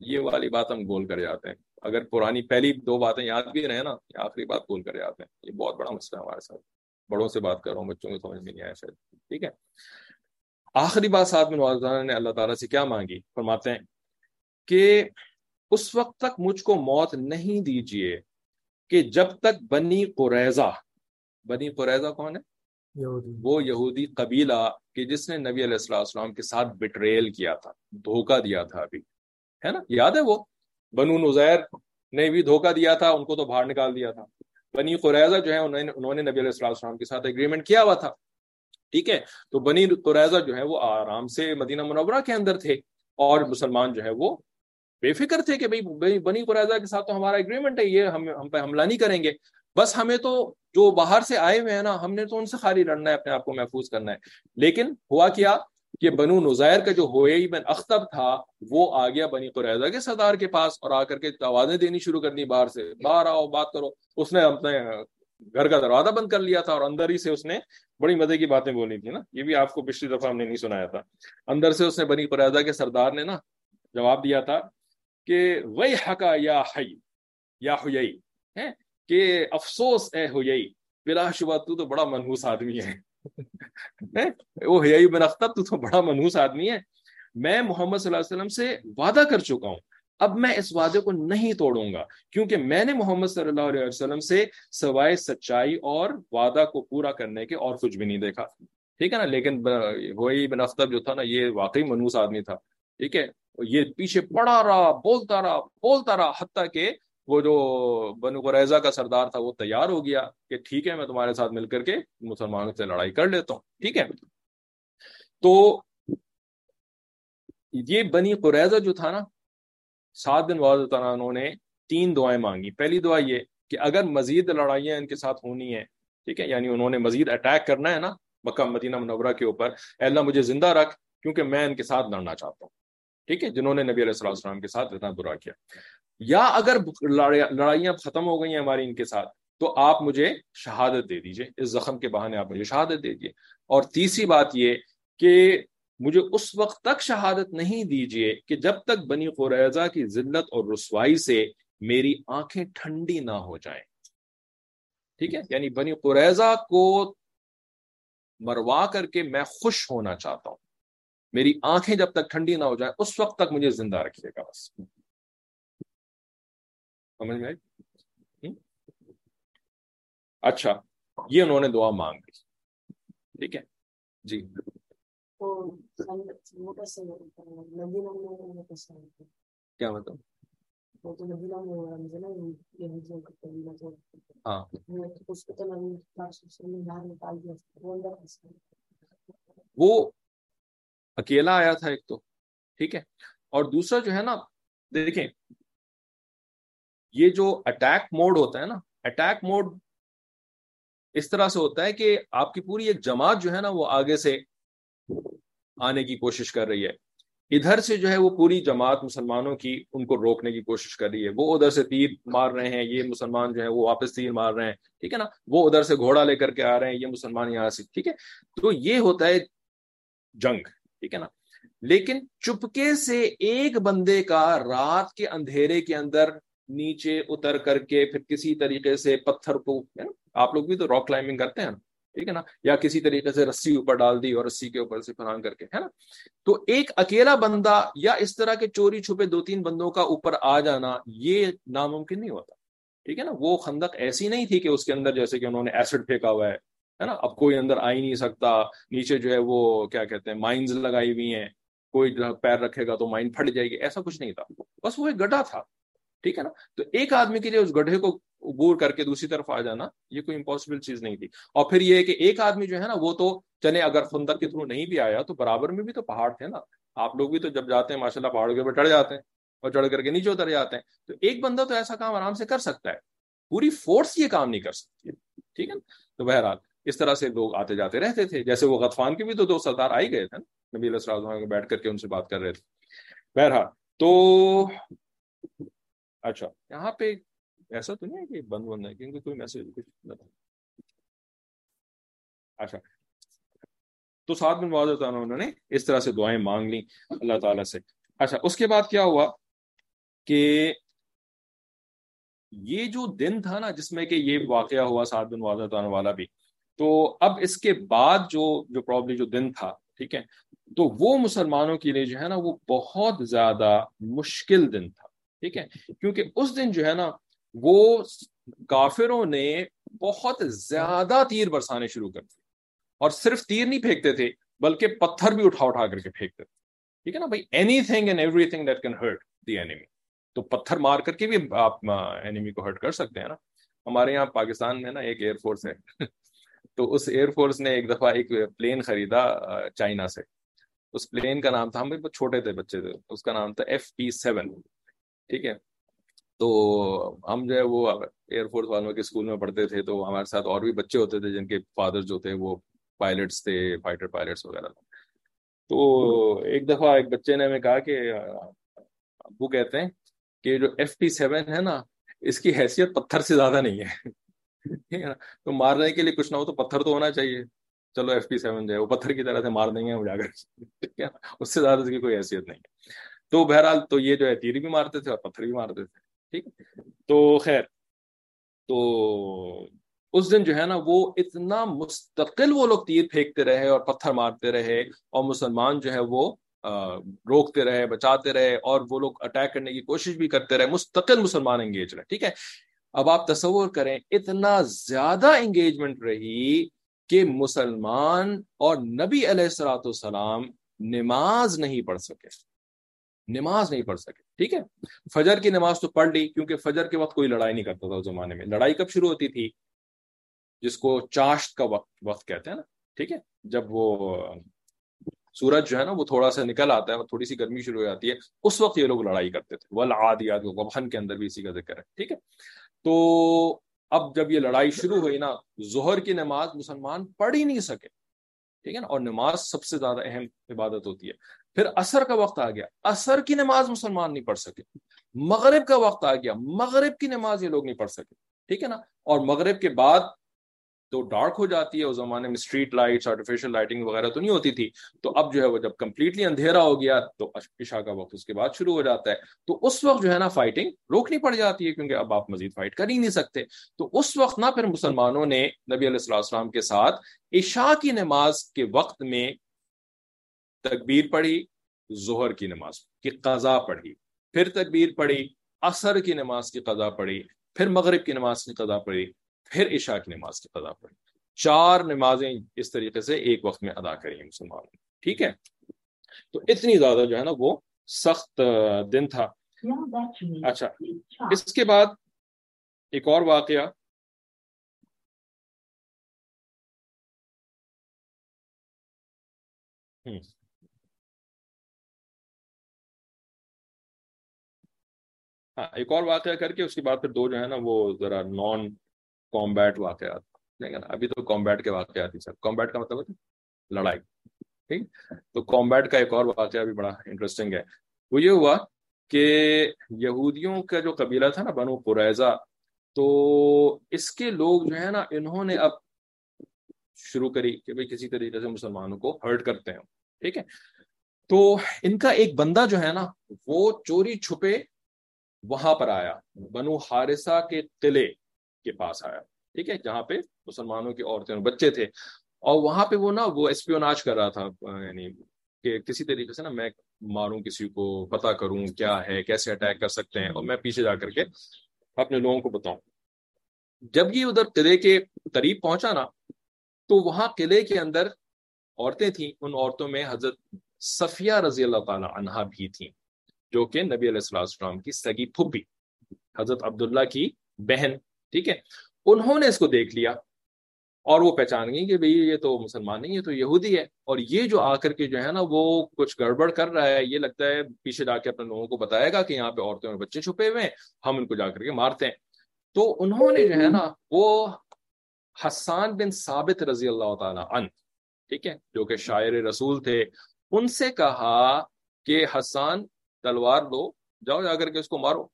یہ والی بات ہم گول کر جاتے ہیں۔ اگر پرانی پہلی دو باتیں یاد بھی رہے نا، یہ آخری بات گول کر جاتے ہیں۔ یہ بہت بڑا مسئلہ ہے ہمارے ساتھ۔ بڑوں سے بات کر رہا ہوں بچوں کو سمجھ میں نہیں آیا شاید۔ ٹھیک ہے۔ آخری بات ساتھ میں والدہ نے اللہ تعالیٰ سے کیا مانگی؟ فرماتے ہیں کہ اس وقت تک مجھ کو موت نہیں دیجیے کہ جب تک بنی قریضہ بنی قریضہ کون ہے؟ وہ یہودی قبیلہ کہ جس نے نبی علیہ السلام السلام کے ساتھ بٹریل کیا تھا دھوکہ دیا تھا ابھی۔ ہے نا؟ یاد ہے وہ؟ بنو نزیر نے بھی دھوکہ دیا تھا ان کو تو باہر نکال دیا تھا۔ بنی قریضہ جو ہے انہوں نے نبی علیہ السلام السلام کے ساتھ اگریمنٹ کیا ہوا تھا۔ ٹھیک ہے؟ تو بنی قریضہ جو ہے وہ آرام سے مدینہ منورہ کے اندر تھے اور مسلمان جو ہے وہ بے فکر تھے کہ بھائی بنی قریضہ کے ساتھ تو ہمارا اگریمنٹ ہے، یہ ہم ہم پہ حملہ نہیں کریں گے۔ بس ہمیں تو جو باہر سے آئے ہوئے ہیں نا، ہم نے تو ان سے خالی لڑنا ہے، اپنے آپ کو محفوظ کرنا ہے۔ لیکن ہوا کیا؟ کہ بنو نظیر کا جو ہوئی بن اختب تھا، وہ آ گیا بنی قریضہ کے سردار کے پاس اور آ کر کے آوازیں دینی شروع کر دی باہر سے۔ باہر آؤ، بات کرو۔ اس نے اپنے گھر کا دروازہ بند کر لیا تھا اور اندر ہی سے اس نے بڑی مزے کی باتیں بولی تھی نا۔ یہ بھی آپ کو پچھلی دفعہ ہم نے نہیں سنایا تھا۔ اندر سے اس نے بنی قریضہ کے سردار نے نا جواب دیا تھا کہ وہی حقا یا حی، یا ہوئی ہے کہ افسوس، اے ہوئی بلا شبہ تو تو بڑا منحوس آدمی ہے۔ وہ بن اختب تو تو بڑا منحوس آدمی ہے۔ میں محمد صلی اللہ علیہ وسلم سے وعدہ کر چکا ہوں۔ اب میں اس وعدے کو نہیں توڑوں گا، کیونکہ میں نے محمد صلی اللہ علیہ وسلم سے سوائے سچائی اور وعدہ کو پورا کرنے کے اور کچھ بھی نہیں دیکھا۔ ٹھیک ہے نا؟ لیکن وہی بن اختب جو تھا نا، یہ واقعی منوس آدمی تھا۔ ٹھیک ہے؟ یہ پیچھے پڑا رہا، بولتا رہا بولتا رہا، حتیٰ کہ وہ جو بنو قریضہ کا سردار تھا وہ تیار ہو گیا کہ ٹھیک ہے، میں تمہارے ساتھ مل کر کے مسلمانوں سے لڑائی کر لیتا ہوں۔ ٹھیک ہے؟ تو یہ بنی قریضہ جو تھا نا، سات دن بعد انہوں نے تین دعائیں مانگی پہلی دعا یہ کہ اگر مزید لڑائیاں ان کے ساتھ ہونی ہیں، ٹھیک ہے؟ یعنی انہوں نے مزید اٹیک کرنا ہے نا مکہ مدینہ منورہ کے اوپر، اے اللہ مجھے زندہ رکھ کیونکہ میں ان کے ساتھ لڑنا چاہتا ہوں۔ ٹھیک ہے، جنہوں نے نبی علیہ السلام السلام کے ساتھ اتنا برا کیا۔ یا اگر لڑائیاں ختم ہو گئی ہیں ہماری ان کے ساتھ، تو آپ مجھے شہادت دے دیجیے۔ اس زخم کے بہانے آپ مجھے شہادت دے دیجیے اور تیسری بات یہ کہ مجھے اس وقت تک شہادت نہیں دیجیے کہ جب تک بنی قریضہ کی ذلت اور رسوائی سے میری آنکھیں ٹھنڈی نہ ہو جائیں۔ ٹھیک ہے؟ یعنی بنی قریضہ کو مروا کر کے میں خوش ہونا چاہتا ہوں۔ میری آنکھیں جب تک ٹھنڈی نہ ہو جائیں اس وقت تک مجھے زندہ رکھیے گا بس۔ سمجھ میں اچھا یہ انہوں نے دعا مانگ لی۔ ٹھیک ہے؟ جی۔ کیا مطلب ہاں۔ وہ اکیلا آیا تھا ایک تو، ٹھیک ہے؟ اور دوسرا جو ہے نا، دیکھیں، یہ جو اٹیک موڈ ہوتا ہے نا اٹیک موڈ اس طرح سے ہوتا ہے کہ آپ کی پوری ایک جماعت جو ہے نا، وہ آگے سے آنے کی کوشش کر رہی ہے۔ ادھر سے جو ہے وہ پوری جماعت مسلمانوں کی ان کو روکنے کی کوشش کر رہی ہے۔ وہ ادھر سے تیر مار رہے ہیں، یہ مسلمان جو ہے وہ واپس تیر مار رہے ہیں، ٹھیک ہے نا؟ وہ ادھر سے گھوڑا لے کر کے آ رہے ہیں، یہ مسلمان یہاں سے، ٹھیک ہے؟ تو یہ ہوتا ہے جنگ۔ ٹھیک ہے نا۔ لیکن چپکے سے ایک بندے کا رات کے اندھیرے کے اندر نیچے اتر کر کے پھر کسی طریقے سے پتھر کو آپ لوگ بھی تو راک کلائمبنگ کرتے ہیں نا، ٹھیک ہے نا، یا کسی طریقے سے رسی اوپر ڈال دی اور رسی کے اوپر سے پھران کر کے، ہے نا۔ تو ایک اکیلا بندہ یا اس طرح کے چوری چھپے دو تین بندوں کا اوپر آ جانا، یہ ناممکن نہیں ہوتا، ٹھیک ہے نا۔ وہ خندق ایسی نہیں تھی کہ اس کے اندر جیسے کہ انہوں نے ایسڈ پھینکا ہوا ہے ہے نا؟ اب کوئی اندر آ ہی نہیں سکتا، نیچے جو ہے وہ کیا کہتے ہیں مائنز لگائی ہوئی ہیں، کوئی پیر رکھے گا تو مائن پھٹ جائے گی، ایسا کچھ نہیں تھا۔ بس وہ ایک گڈھا تھا، ٹھیک ہے نا؟ تو ایک آدمی کے لیے اس گڈھے کو عبور کر کے دوسری طرف آ جانا، یہ کوئی امپاسبل چیز نہیں تھی۔ اور پھر یہ ہے کہ ایک آدمی جو ہے نا، وہ تو چلے اگر خندق کے تھرو نہیں بھی آیا تو برابر میں بھی تو پہاڑ تھے نا۔ آپ لوگ بھی تو جب جاتے ہیں ماشاء اللہ پہاڑوں کے اوپر چڑھ جاتے ہیں اور چڑھ کر کے نیچے اتر جاتے ہیں۔ تو ایک بندہ تو ایسا کام آرام سے کر سکتا ہے، پوری فورس یہ کام نہیں کر سکتی ٹھیک ہے نا؟ تو بہرحال اس طرح سے لوگ آتے جاتے رہتے تھے۔ جیسے وہ غطفان کے بھی تو دو سردار آئی گئے تھے نا، نبی اللہ بیٹھ کر کے ان سے بات کر رہے تھے۔ بہرحال، تو اچھا یہاں پہ ایسا تو نہیں ہے کہ بند بند ہے، کیونکہ کوئی میسج کچھ اچھا تو سات دن بعد انہوں نے اس طرح سے دعائیں مانگ لی اللہ تعالیٰ سے۔ اچھا اس کے بعد کیا ہوا کہ یہ جو دن تھا نا، جس میں کہ یہ واقعہ ہوا سات دن بعد والا بھی تو اب اس کے بعد جو جو پرابلی جو دن تھا، ٹھیک ہے؟ تو وہ مسلمانوں کے لیے جو ہے نا، وہ بہت زیادہ مشکل دن تھا، ٹھیک ہے؟ کیونکہ اس دن جو ہے نا، وہ کافروں نے بہت زیادہ تیر برسانے شروع کر دیے۔ اور صرف تیر نہیں پھینکتے تھے، بلکہ پتھر بھی اٹھا اٹھا کر کے پھینکتے تھے۔ ٹھیک ہے نا بھائی؟ Anything and everything that can hurt the enemy تو پتھر مار کر کے بھی آپ اینیمی کو ہرٹ کر سکتے ہیں نا۔ ہمارے یہاں پاکستان میں نا ایک ایئر فورس ہے۔ تو اس ایئر فورس نے ایک دفعہ ایک پلین خریدا چائنا سے۔ اس پلین کا نام تھا، ہم چھوٹے تھے بچے تھے۔ اس کا نام تھا ایف پی سیون ٹھیک ہے؟ تو ہم جو ہے وہ ایئر فورس والوں کے اسکول میں پڑھتے تھے، تو ہمارے ساتھ اور بھی بچے ہوتے تھے جن کے فادر جو تھے، وہ پائلٹس تھے فائٹر پائلٹس وغیرہ۔ تو ایک دفعہ ایک بچے نے ہمیں کہا کہ، ابو کہتے ہیں کہ جو ایف پی سیون ہے نا، اس کی حیثیت پتھر سے زیادہ نہیں ہے۔ تو مارنے کے لیے کچھ نہ ہو تو پتھر تو ہونا چاہیے۔ چلو ایف پی سیون جو ہے، وہ پتھر کی طرح سے مار دیں گے ہم جا کر۔ اس سے زیادہ اس کی کوئی حیثیت نہیں۔ ہے تو بہرحال تو یہ جو ہے تیر بھی مارتے تھے اور پتھر بھی مارتے تھے۔ ٹھیک تو خیر، تو اس دن جو ہے نا، وہ اتنا مستقل وہ لوگ تیر پھینکتے رہے اور پتھر مارتے رہے اور مسلمان جو ہے وہ روکتے رہے، بچاتے رہے اور وہ لوگ اٹیک کرنے کی کوشش بھی کرتے رہے، مستقل مسلمان انگیج رہے۔ ٹھیک ہے؟ اب آپ تصور کریں، اتنا زیادہ انگیجمنٹ رہی کہ مسلمان اور نبی علیہ السلاۃ والسلام نماز نہیں پڑھ سکے۔ نماز نہیں پڑھ سکے، ٹھیک ہے؟ فجر کی نماز تو پڑھ لی، کیونکہ فجر کے وقت کوئی لڑائی نہیں کرتا تھا اس زمانے میں۔ لڑائی کب شروع ہوتی تھی؟ جس کو چاشت کا وقت وقت کہتے ہیں نا، ٹھیک ہے؟ جب وہ سورج جو ہے نا، وہ تھوڑا سا نکل آتا ہے اور تھوڑی سی گرمی شروع ہو جاتی ہے، اس وقت یہ لوگ لڑائی کرتے تھے۔ ول آدیات وبہن کے اندر بھی اسی کا ذکر ہے، ٹھیک ہے؟ تو اب جب یہ لڑائی شروع ہوئی نا، ظہر کی نماز مسلمان پڑھ ہی نہیں سکے، ٹھیک ہے نا؟ اور نماز سب سے زیادہ اہم عبادت ہوتی ہے۔ پھر اثر کا وقت آ گیا۔ اثر کی نماز مسلمان نہیں پڑھ سکے۔ مغرب کا وقت آ گیا۔ مغرب کی نماز یہ لوگ نہیں پڑھ سکے، ٹھیک ہے نا؟ اور مغرب کے بعد تو ڈارک ہو جاتی ہے، اس زمانے میں اسٹریٹ لائٹس آرٹیفیشل لائٹنگ وغیرہ تو نہیں ہوتی تھی۔ تو اب جو ہے وہ جب کمپلیٹلی اندھیرا ہو گیا تو عشاء کا وقت اس کے بعد شروع ہو جاتا ہے۔ تو اس وقت جو ہے نا فائٹنگ روکنی پڑ جاتی ہے کیونکہ اب آپ مزید فائٹ کر ہی نہیں سکتے۔ تو اس وقت نا پھر مسلمانوں نے نبی علیہ السلام السلام کے ساتھ عشاء کی نماز کے وقت میں تکبیر پڑھی، ظہر کی نماز کی قضا پڑھی۔ پھر تکبیر پڑھی، عصر کی نماز کی قضا پڑھی، پھر مغرب کی نماز کی قضا پڑھی۔ پھر عشاء کی نماز کی قضا پڑھی۔ چار نمازیں اس طریقے سے ایک وقت میں ادا کری مسلمانوں نے ٹھیک ہے؟ تو اتنی زیادہ جو ہے نا وہ سخت دن تھا۔ اچھا اس کے بعد ایک اور واقعہ۔ ہاں ایک اور واقعہ کر کے اس کے بعد پھر دو جو ہے نا وہ ذرا نان کامبیٹ واقعات۔ نا؟ ابھی تو کامبیٹ کے واقعات ہی سر کامبیٹ کا مطلب ہے لڑائی۔ ٹھیک؟ تو کامبیٹ کا ایک اور واقعہ بھی بڑا انٹرسٹنگ ہے۔ وہ یہ ہوا کہ یہودیوں کا جو قبیلہ تھا نا، بنو قریضہ تو اس کے لوگ جو ہے نا، انہوں نے اب شروع کری کہ بھائی کسی طریقے سے مسلمانوں کو ہرٹ کرتے ہیں۔ ٹھیک ہے؟ تو ان کا ایک بندہ جو ہے نا، وہ چوری چھپے وہاں پر آیا۔ بنو حارثہ کے قلعے۔ کے پاس آیا۔ ٹھیک ہے، جہاں پہ مسلمانوں کی عورتیں اور بچے تھے۔ اور وہاں پہ وہ نا، وہ ایسپیوناج کر رہا تھا یعنی کہ کسی طریقے سے نا، میں ماروں، کسی کو پتا کروں کیا ہے، کیسے اٹیک کر سکتے ہیں، اور میں پیچھے جا کر کے اپنے لوگوں کو بتاؤں۔ جب یہ ادھر قلعے کے قریب پہنچا نا، تو وہاں قلعے کے اندر عورتیں تھیں۔ ان عورتوں میں حضرت صفیہ رضی اللہ تعالی عنہا بھی تھیں، جو کہ نبی علیہ السلام کی سگی پھپھی، حضرت عبداللہ کی بہن۔ ٹھیک ہے؟ انہوں نے اس کو دیکھ لیا اور وہ پہچان گئی کہ بھئی یہ تو مسلمان نہیں ہے تو یہودی ہے۔ اور یہ جو آ کر کے جو ہے نا، وہ کچھ گڑبڑ کر رہا ہے، یہ لگتا ہے پیچھے جا کے اپنے لوگوں کو بتائے گا کہ یہاں پہ عورتیں اور بچے چھپے ہوئے ہیں، ہم ان کو جا کر کے مارتے ہیں۔ تو انہوں نے جو ہے نا، وہ حسان بن ثابت رضی اللہ تعالی عنہ، ٹھیک ہے، جو کہ شاعر رسول تھے، ان سے کہا کہ حسان تلوار لو جاؤ جا کر کے اس کو مارو۔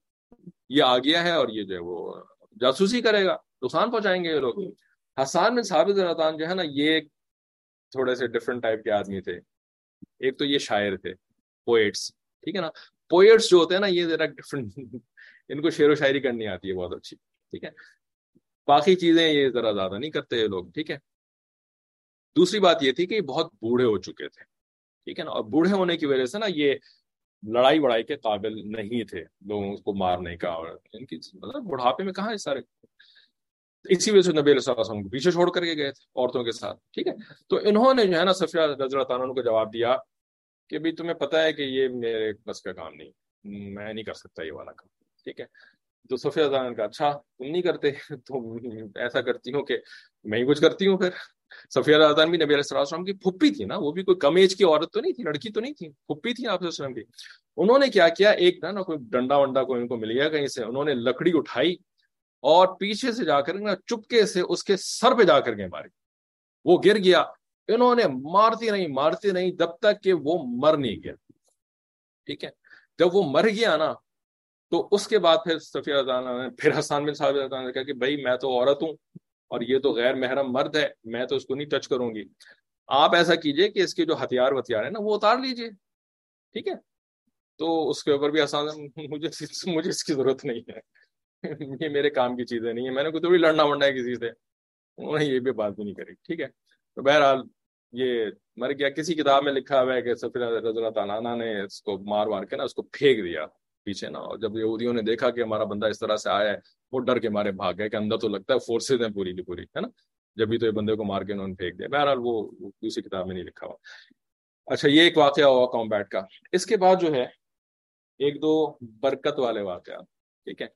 یہ آ گیا ہے اور یہ جو ہے وہ جاسوسی کرے گا نقصان پہنچائیں گے یہ لوگ۔ حسان بن ثابت رحطان جو ہے نا یہ تھوڑے سے ڈفرنٹ ٹائپ کے آدمی تھے۔ ایک تو یہ شاعر تھے پوئٹس ٹھیک ہے نا؟ پوئٹس جو ہوتے ہیں نا یہ ذرا ڈفرنٹ ان کو شعر و شاعری کرنی آتی ہے بہت اچھی ٹھیک ہے؟ باقی چیزیں یہ ذرا زیادہ نہیں کرتے یہ لوگ ٹھیک ہے؟ دوسری بات یہ تھی کہ یہ بہت بوڑھے ہو چکے تھے ٹھیک ہے نا؟ اور بوڑھے ہونے کی وجہ سے نا یہ لڑائی وڑائی کے قابل نہیں تھے، لوگوں کو مارنے کا اور ان کی مطلب بڑھاپے میں کہاں ہے سارے؟ اسی وجہ سے نبی علیہ السلام کو پیچھے چھوڑ کر کے گئے تھے عورتوں کے ساتھ، ٹھیک ہے؟ تو انہوں نے جو ہے نا صفیہ رضی اللہ تعالیٰ کو جواب دیا کہ بھائی تمہیں پتا ہے کہ یہ میرے بس کا کام نہیں، میں نہیں کر سکتا یہ والا کام، ٹھیک ہے؟ تو صفیہ رضا کا اچھا تم نہیں کرتے تم ایسا کرتی ہوں کہ میں ہی کچھ کرتی ہوں پھر۔ صفیہ رضان بھی نبی علیہ السلام کی پھپھی تھی نا، وہ بھی کوئی کم ایج کی عورت تو نہیں تھی، لڑکی تو نہیں تھی، پھپھی تھی آپ وسلم کی۔ انہوں نے کیا کیا، ایک نا کوئی ڈنڈا ونڈا کوئی ان کو مل گیا کہیں سے، انہوں نے لکڑی اٹھائی اور پیچھے سے جا کر چپکے سے اس کے سر پہ جا کر کے ماری۔ وہ گر گیا، انہوں نے مارتی نہیں مارتی نہیں جب تک کہ وہ مر نہیں گیا۔ ٹھیک ہے، جب وہ مر گیا نا، تو اس کے بعد پھر صفیہ نے، پھر حسان بن صاحب نے کہا کہ بھائی میں تو عورت ہوں۔ اور یہ تو غیر محرم مرد ہے، میں تو اس کو نہیں ٹچ کروں گی۔ آپ ایسا کیجیے کہ اس کے جو ہتھیار وتھیار ہیں نا، وہ اتار لیجیے۔ ٹھیک ہے؟ تو اس کے اوپر بھی آسان مجھے مجھے اس کی ضرورت نہیں ہے۔ یہ میرے کام کی چیزیں نہیں ہیں۔ میں نے کوئی لڑنا وڑنا ہے کسی سے۔ انہوں نے یہ بھی بات بھی نہیں کری۔ ٹھیک ہے؟ تو بہرحال یہ مر گیا۔ کسی کتاب میں لکھا ہوا ہے کہ سفیر رضی اللہ تعالیٰ نے اس کو مار مار کے نا، اس کو پھینک دیا پیچھے نا۔ اور جب یہودیوں نے دیکھا کہ ہمارا بندہ اس طرح سے آیا ہے وہ ڈر کے مارے بھاگ گئے کہ اندر تو لگتا ہے فورسز ہیں پوری کی پوری، ہے نا؟ جب بھی تو یہ بندے کو مار کے انہوں نے پھینک دیا۔ بہرحال وہ دوسری کتاب میں نہیں لکھا ہوا۔ اچھا یہ ایک واقعہ ہوا کمبیٹ کا۔ اس کے بعد جو ہے، ایک دو برکت والے واقعات ٹھیک ہے؟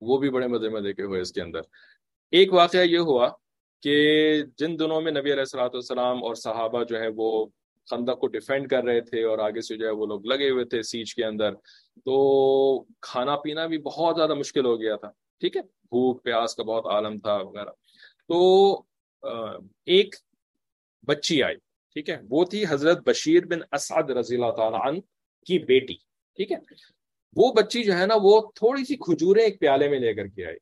وہ بھی بڑے مزے مزے کے ہوئے اس کے اندر۔ ایک واقعہ یہ ہوا کہ جن دنوں میں نبی علیہ السلاۃ والسلام اور صحابہ جو ہے وہ خندق کو ڈیفینڈ کر رہے تھے اور آگے سے جو ہے وہ لوگ لگے ہوئے تھے سیچ کے اندر، تو کھانا پینا بھی بہت زیادہ مشکل ہو گیا تھا، ٹھیک ہے؟ بھوک، پیاس کا بہت عالم تھا وغیرہ۔ تو ایک بچی آئی، ٹھیک ہے؟ وہ تھی حضرت بشیر بن اسعد رضی اللہ تعالیٰ عنہ کی بیٹی، ٹھیک ہے؟ وہ بچی جو ہے نا، وہ تھوڑی سی کھجورے ایک پیالے میں لے کر کے آئی،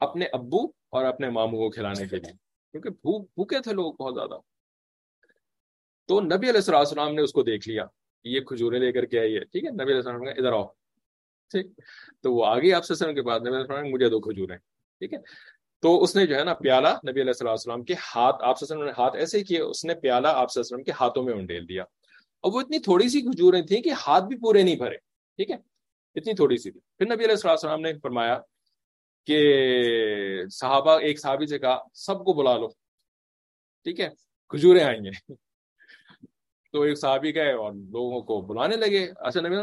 اپنے ابو اور اپنے ماموں کو کھلانے کے لیے، کیونکہ بھوک، بھوکے تھے لوگ بہت زیادہ۔ تو نبی علیہ السلام نے اس کو دیکھ لیا یہ کھجورے لے کر کے آئی ہے، ٹھیک ہے؟ نبی علیہ السلام نے ادھر آؤ۔ ٹھیک؟ تو وہ آگے آپ سے کے بعد نبی علیہ السلام مجھے دو کھجورے ٹھیک ہے؟ تو اس نے جو ہے نا پیالہ نبی علیہ السلام کے ہاتھ، آپ نے ہاتھ ایسے کیے، اس نے پیالہ آپ سے کے ہاتھوں میں انڈیل دیا۔ اور وہ اتنی تھوڑی سی کھجوریں تھیں کہ ہاتھ بھی پورے نہیں بھرے، ٹھیک ہے؟ اتنی تھوڑی سی تھی۔ پھر نبی علیہ السلام نے فرمایا کہ صحابہ، ایک صحابی سے کہا، سب کو بلا لو، ٹھیک ہے؟ کھجورے آئیں گے۔ تو ایک صحابی گئے اور لوگوں کو بلانے لگے۔ اچھا نبی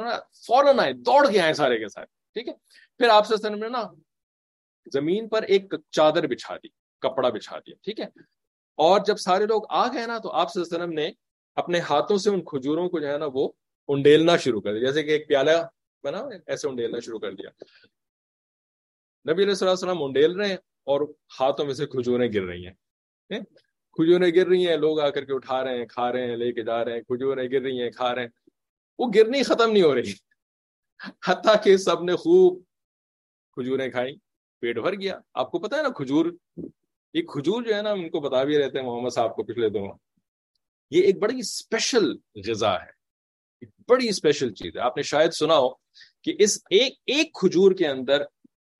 فوراً آئے، دوڑ کے آئے سارے کے سارے، ٹھیک ہے؟ پھر آپ سے نے نا، زمین پر ایک چادر بچھا دی، کپڑا بچھا دیا، ٹھیک ہے؟ اور جب سارے لوگ آ گئے نا، تو آپ سے نے اپنے ہاتھوں سے ان کھجوروں کو جو ہے نا، وہ انڈیلنا شروع کر دیا۔ جیسے کہ ایک پیالہ بنا، ایسے انڈیلنا شروع کر دیا۔ نبی علیہ السلام انڈیل رہے ہیں اور ہاتھوں میں سے کھجوریں گر رہی ہیں کھجوریں گر رہی ہیں، لوگ آ کر کے اٹھا رہے ہیں، کھا رہے ہیں، لے کے جا رہے ہیں کھجوریں گر رہی ہیں، کھا رہے ہیں۔ وہ گرنی ختم نہیں ہو رہی۔ حتیٰ کہ سب نے خوب کھجوریں کھائی پیٹ بھر گیا۔ آپ کو پتا ہے نا کھجور یہ کھجور جو ہے نا ان کو بتا بھی رہتے ہیں، محمد صاحب کو پچھلے دو یہ ایک بڑی اسپیشل غذا ہے۔ بڑی اسپیشل چیز ہے۔ آپ نے شاید سنا ہو کہ اس ایک ایک کھجور کے اندر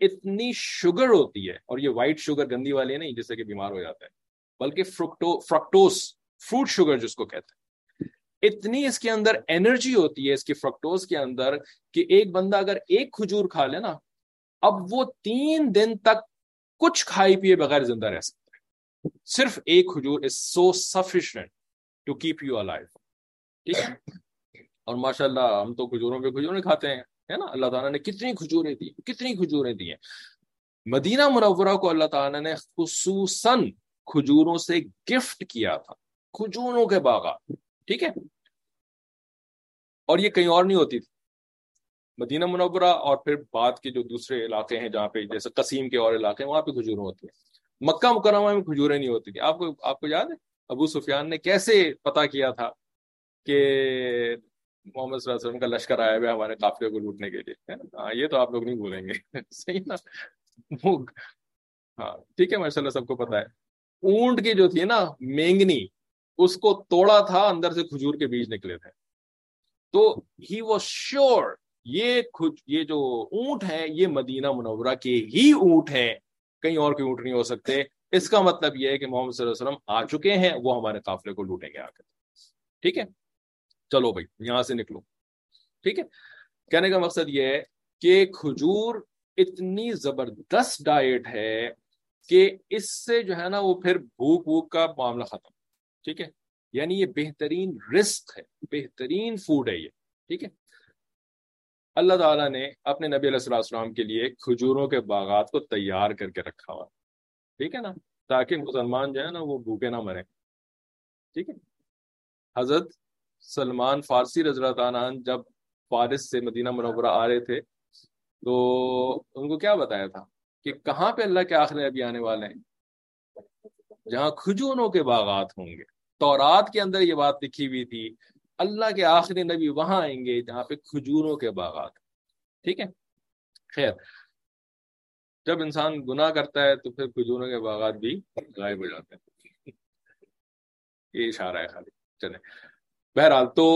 اتنی شوگر ہوتی ہے، اور یہ وائٹ شوگر گندی والی ہے نہیں جس سے کہ بیمار ہو جاتا ہے۔ بلکہ فرکٹو فرکٹوس فروٹ شوگر جس کو کہتے ہیں۔ اتنی اس کے اندر انرجی ہوتی ہے، اس کی فرکٹوز کے اندر، کہ ایک بندہ اگر ایک کھجور کھا لے نا، اب وہ تین دن تک کچھ کھائی پیے بغیر زندہ رہ سکتا ہے۔ صرف ایک کھجور is so sufficient to keep you life ٹھیک ہے؟ اور ماشاء اللہ ہم تو کھجوروں پہ کھجوریں کھاتے ہیں، ہے نا؟ اللہ تعالیٰ نے کتنی کھجوریں دی، کتنی کھجوریں دی ہیں۔ مدینہ منورہ کو اللہ تعالیٰ نے خصوصاً کھجوروں سے گفٹ کیا تھا، کھجوروں کے باغات، ٹھیک ہے؟ اور یہ کہیں اور نہیں ہوتی تھی، مدینہ منورہ اور پھر بعد کے جو دوسرے علاقے ہیں جہاں پہ، جیسے قسیم کے اور علاقے ہیں، وہاں پہ کھجوریں ہوتی ہیں۔ مکہ مکرمہ میں کھجوریں نہیں ہوتی تھی آپ کو آپ کو یاد ہے؟ ابو سفیان نے کیسے پتا کیا تھا کہ محمد صلی اللہ علیہ وسلم کا لشکر آیا ہوا ہمارے قافلے کو لوٹنے کے لیے ہاں یہ تو آپ لوگ نہیں بھولیں گے۔ صحیح نا؟ ہاں ٹھیک ہے ماشاء اللہ سب کو پتا ہے۔ اونٹ کی جو تھی نا، مینگنی، اس کو توڑا تھا، اندر سے کھجور کے بیج نکلے تھے۔ تو ہی واز شیور یہ یہ جو اونٹ ہے، یہ مدینہ منورہ کے ہی اونٹ ہے کہیں اور کے اونٹ نہیں ہو سکتے۔ اس کا مطلب یہ ہے کہ محمد صلی اللہ علیہ وسلم آ چکے ہیں، وہ ہمارے قافلے کو لوٹیں گے آ کر ٹھیک ہے؟ چلو بھائی، یہاں سے نکلو۔ ٹھیک ہے؟ کہنے کا مقصد یہ ہے کہ کھجور اتنی زبردست ڈائٹ ہے کہ اس سے جو ہے نا وہ پھر بھوک ووک کا معاملہ ختم، ٹھیک ہے؟ یعنی یہ بہترین رسک ہے، بہترین فوڈ ہے یہ، ٹھیک ہے؟ اللہ تعالیٰ نے اپنے نبی علیہ السلام کے لیے کھجوروں کے باغات کو تیار کر کے رکھا ہوا، ٹھیک ہے نا؟ تاکہ مسلمان جو ہے نا وہ بھوکے نہ مرے ٹھیک ہے؟ حضرت سلمان فارسی رضرت عنہ جب فارس سے مدینہ منورہ آ رہے تھے تو ان کو کیا بتایا تھا؟ کہ کہاں پہ اللہ کے آخر ابھی آنے والے ہیں؟ جہاں کھجوروں کے باغات ہوں گے۔ تورات کے اندر یہ بات لکھی ہوئی تھی، اللہ کے آخری نبی وہاں آئیں گے جہاں پہ کھجوروں کے باغات ٹھیک ہے؟ خیر، جب انسان گناہ کرتا ہے تو پھر کھجوروں کے باغات بھی غائب ہو جاتے ہیں۔ یہ اشارہ ہے خالی۔ چلے بہرحال تو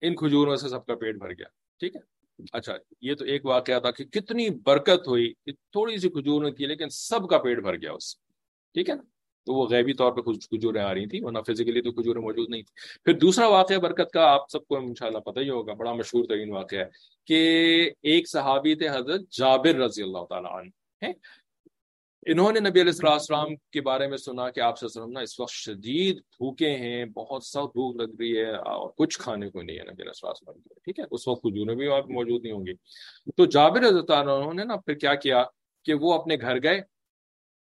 ان کھجوروں سے سب کا پیٹ بھر گیا۔ ٹھیک ہے؟ اچھا یہ تو ایک واقعہ تھا کہ کتنی برکت ہوئی تھوڑی سی کھجور تھی لیکن سب کا پیٹ بھر گیا اس سے، ٹھیک ہے؟ نا تو وہ غیبی طور پہ کھجوریں آ رہی تھیں، ورنہ فزیکلی تو کھجوریں موجود نہیں تھیں۔ پھر دوسرا واقعہ برکت کا آپ سب کو انشاءاللہ پتہ ہی ہوگا، بڑا مشہور ترین واقعہ ہے کہ ایک صحابی تھے حضرت جابر رضی اللہ تعالیٰ عنہ انہوں نے نبی علیہ السلام کے بارے میں سنا کہ آپ سے نا اس وقت شدید بھوکے ہیں، بہت سخت بھوک لگ رہی ہے اور کچھ کھانے کو نہیں ہے نبی علیہ السلام ٹھیک ہے؟ اس وقت کھجوریں بھی موجود نہیں ہوں گی تو جابر رضی اللہ عنہ نے نا پھر کیا کیا کہ وہ اپنے گھر گئے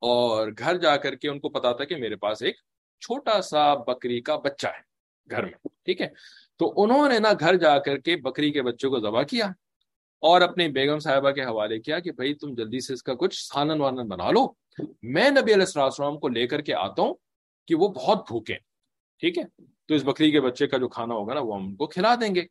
اور گھر جا کر کے ان کو پتا تھا کہ میرے پاس ایک چھوٹا سا بکری کا بچہ ہے گھر میں، ٹھیک ہے؟ تو انہوں نے نا گھر جا کر کے بکری کے بچوں کو ذبح کیا۔ اور اپنی بیگم صاحبہ کے حوالے کیا کہ بھائی تم جلدی سے اس کا کچھ سانن وانن بنا لو۔ میں نبی علیہ السلام کو لے کر کے آتا ہوں کہ وہ بہت بھوکے ٹھیک ہے؟ تو اس بکری کے بچے کا جو کھانا ہوگا نا، وہ ہم ان کو کھلا دیں گے۔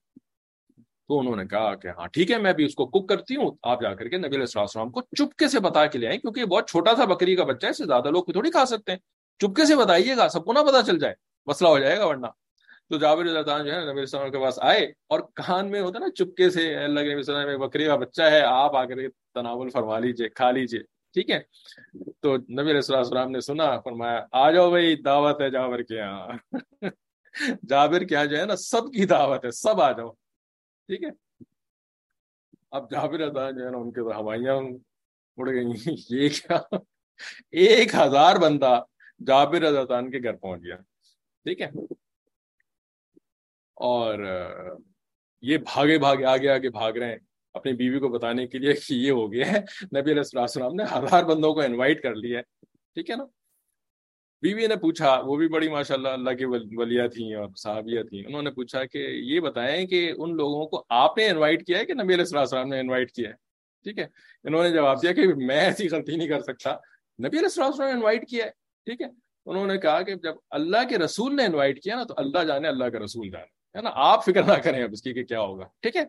تو انہوں نے کہا کہ ہاں ٹھیک ہے، میں بھی اس کو کک کرتی ہوں، آپ جا کر کے نبی علیہ السلام کو چپکے سے بتا کے لے آئیں، کیونکہ بہت چھوٹا سا بکری کا بچہ ہے، اس سے زیادہ لوگ تھوڑی کھا سکتے ہیں۔ چپکے سے بتائیے گا، سب کو نہ پتا چل جائے، مسئلہ ہو جائے گا ورنہ۔ تو جابر اللہ جو ہے نبی السلام کے پاس آئے اور کان میں ہوتا نا چپکے سے اللہ کے نبی میں بکری کا بچہ ہے، آپ آ کر کے تناول فرما لیجیے کھا لیجیے ٹھیک ہے؟ تو نبی علیہ السلام نے سنا، فرمایا، آ جاؤ بھائی، دعوت ہے جابر کے یہاں۔ جابر کیا جو ہے نا سب کی دعوت ہے، سب آ جاؤ، ٹھیک ہے؟ اب جابر ادا جو ہے نا ان کے تو ہوائیاں اڑ گئی یہ کیا؟ ایک ہزار بندہ جابر ازان کے گھر پہنچ گیا، ٹھیک ہے؟ اور یہ بھاگے بھاگے، آگے آگے بھاگ رہے ہیں اپنی بیوی کو بتانے کے لیے کہ یہ ہو گیا ہے۔ نبی علیہ السلام نے ہزار بندوں کو انوائٹ کر لیا ہے۔ ٹھیک ہے نا؟ بیوی نے پوچھا، وہ بھی بڑی ماشاء اللہ اللہ کی ولیہ تھیں اور صحابیہ تھیں۔ انہوں نے پوچھا کہ یہ بتائیں کہ ان لوگوں کو آپ نے انوائٹ کیا ہے کہ نبی علیہ السلام نے انوائٹ کیا ہے؟ ٹھیک ہے؟ انہوں نے جواب دیا کہ میں ایسی غلطی نہیں کر سکتا۔ نبی علیہ السلام نے انوائٹ کیا ہے۔ ٹھیک ہے؟ انہوں نے کہا کہ جب اللہ کے رسول نے انوائٹ کیا نا تو اللہ جانے، اللہ کا رسول جانے۔ ہے نا؟ آپ فکر نہ کریں اب اس کی کہ کیا ہوگا۔ ٹھیک ہے؟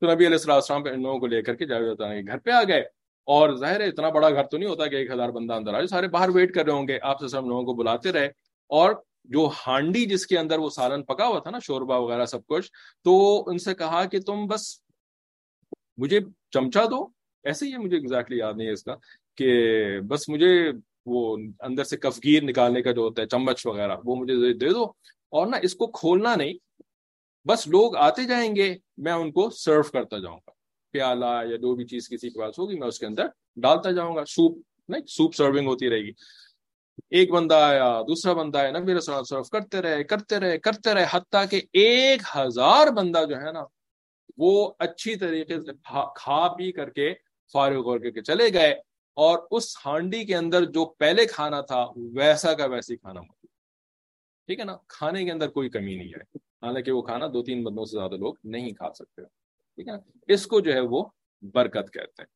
تو نبی علیہ السلام ان لوگوں کو لے کر کے جاوید کے گھر پہ آ گئے۔ اور ظاہر ہے، اتنا بڑا گھر تو نہیں ہوتا کہ ایک ہزار بندہ اندر آئے، سارے باہر ویٹ کر رہے ہوں گے۔ آپ سے سب لوگوں کو بلاتے رہے۔ اور جو ہانڈی جس کے اندر وہ سالن پکا ہوا تھا نا شوربا وغیرہ سب کچھ، تو ان سے کہا کہ تم بس مجھے چمچا دو۔ ایسے ہی ہے، مجھے ایگزیکٹلی یاد نہیں ہے اس کا کہ بس مجھے وہ اندر سے کفگیر نکالنے کا جو ہوتا ہے، چمچ وغیرہ، وہ مجھے دے دو۔ اور نا اس کو کھولنا نہیں بس لوگ آتے جائیں گے، میں ان کو سرو کرتا جاؤں گا۔ پیالہ یا جو بھی چیز کسی کے پاس ہوگی، میں اس کے اندر ڈالتا جاؤں گا۔ سوپ نہیں سوپ سرونگ ہوتی رہے گی۔ ایک بندہ آیا، دوسرا بندہ آیا، نبی رسول سرو کرتے رہے کرتے رہے کرتے رہے، حتیٰ کہ ایک ہزار بندہ جو ہے نا، وہ اچھی طریقے سے کھا پی کر کے فارغ ہو کے چلے گئے۔ اور اس ہانڈی کے اندر جو پہلے کھانا تھا، ویسا کا ویسے کھانا موجود ٹھیک ہے نا؟ کھانے کے اندر کوئی کمی نہیں ہے۔ حالانکہ وہ کھانا دو تین بندوں سے زیادہ لوگ نہیں کھا سکتے ٹھیک ہے؟ اس کو جو ہے وہ برکت کہتے ہیں،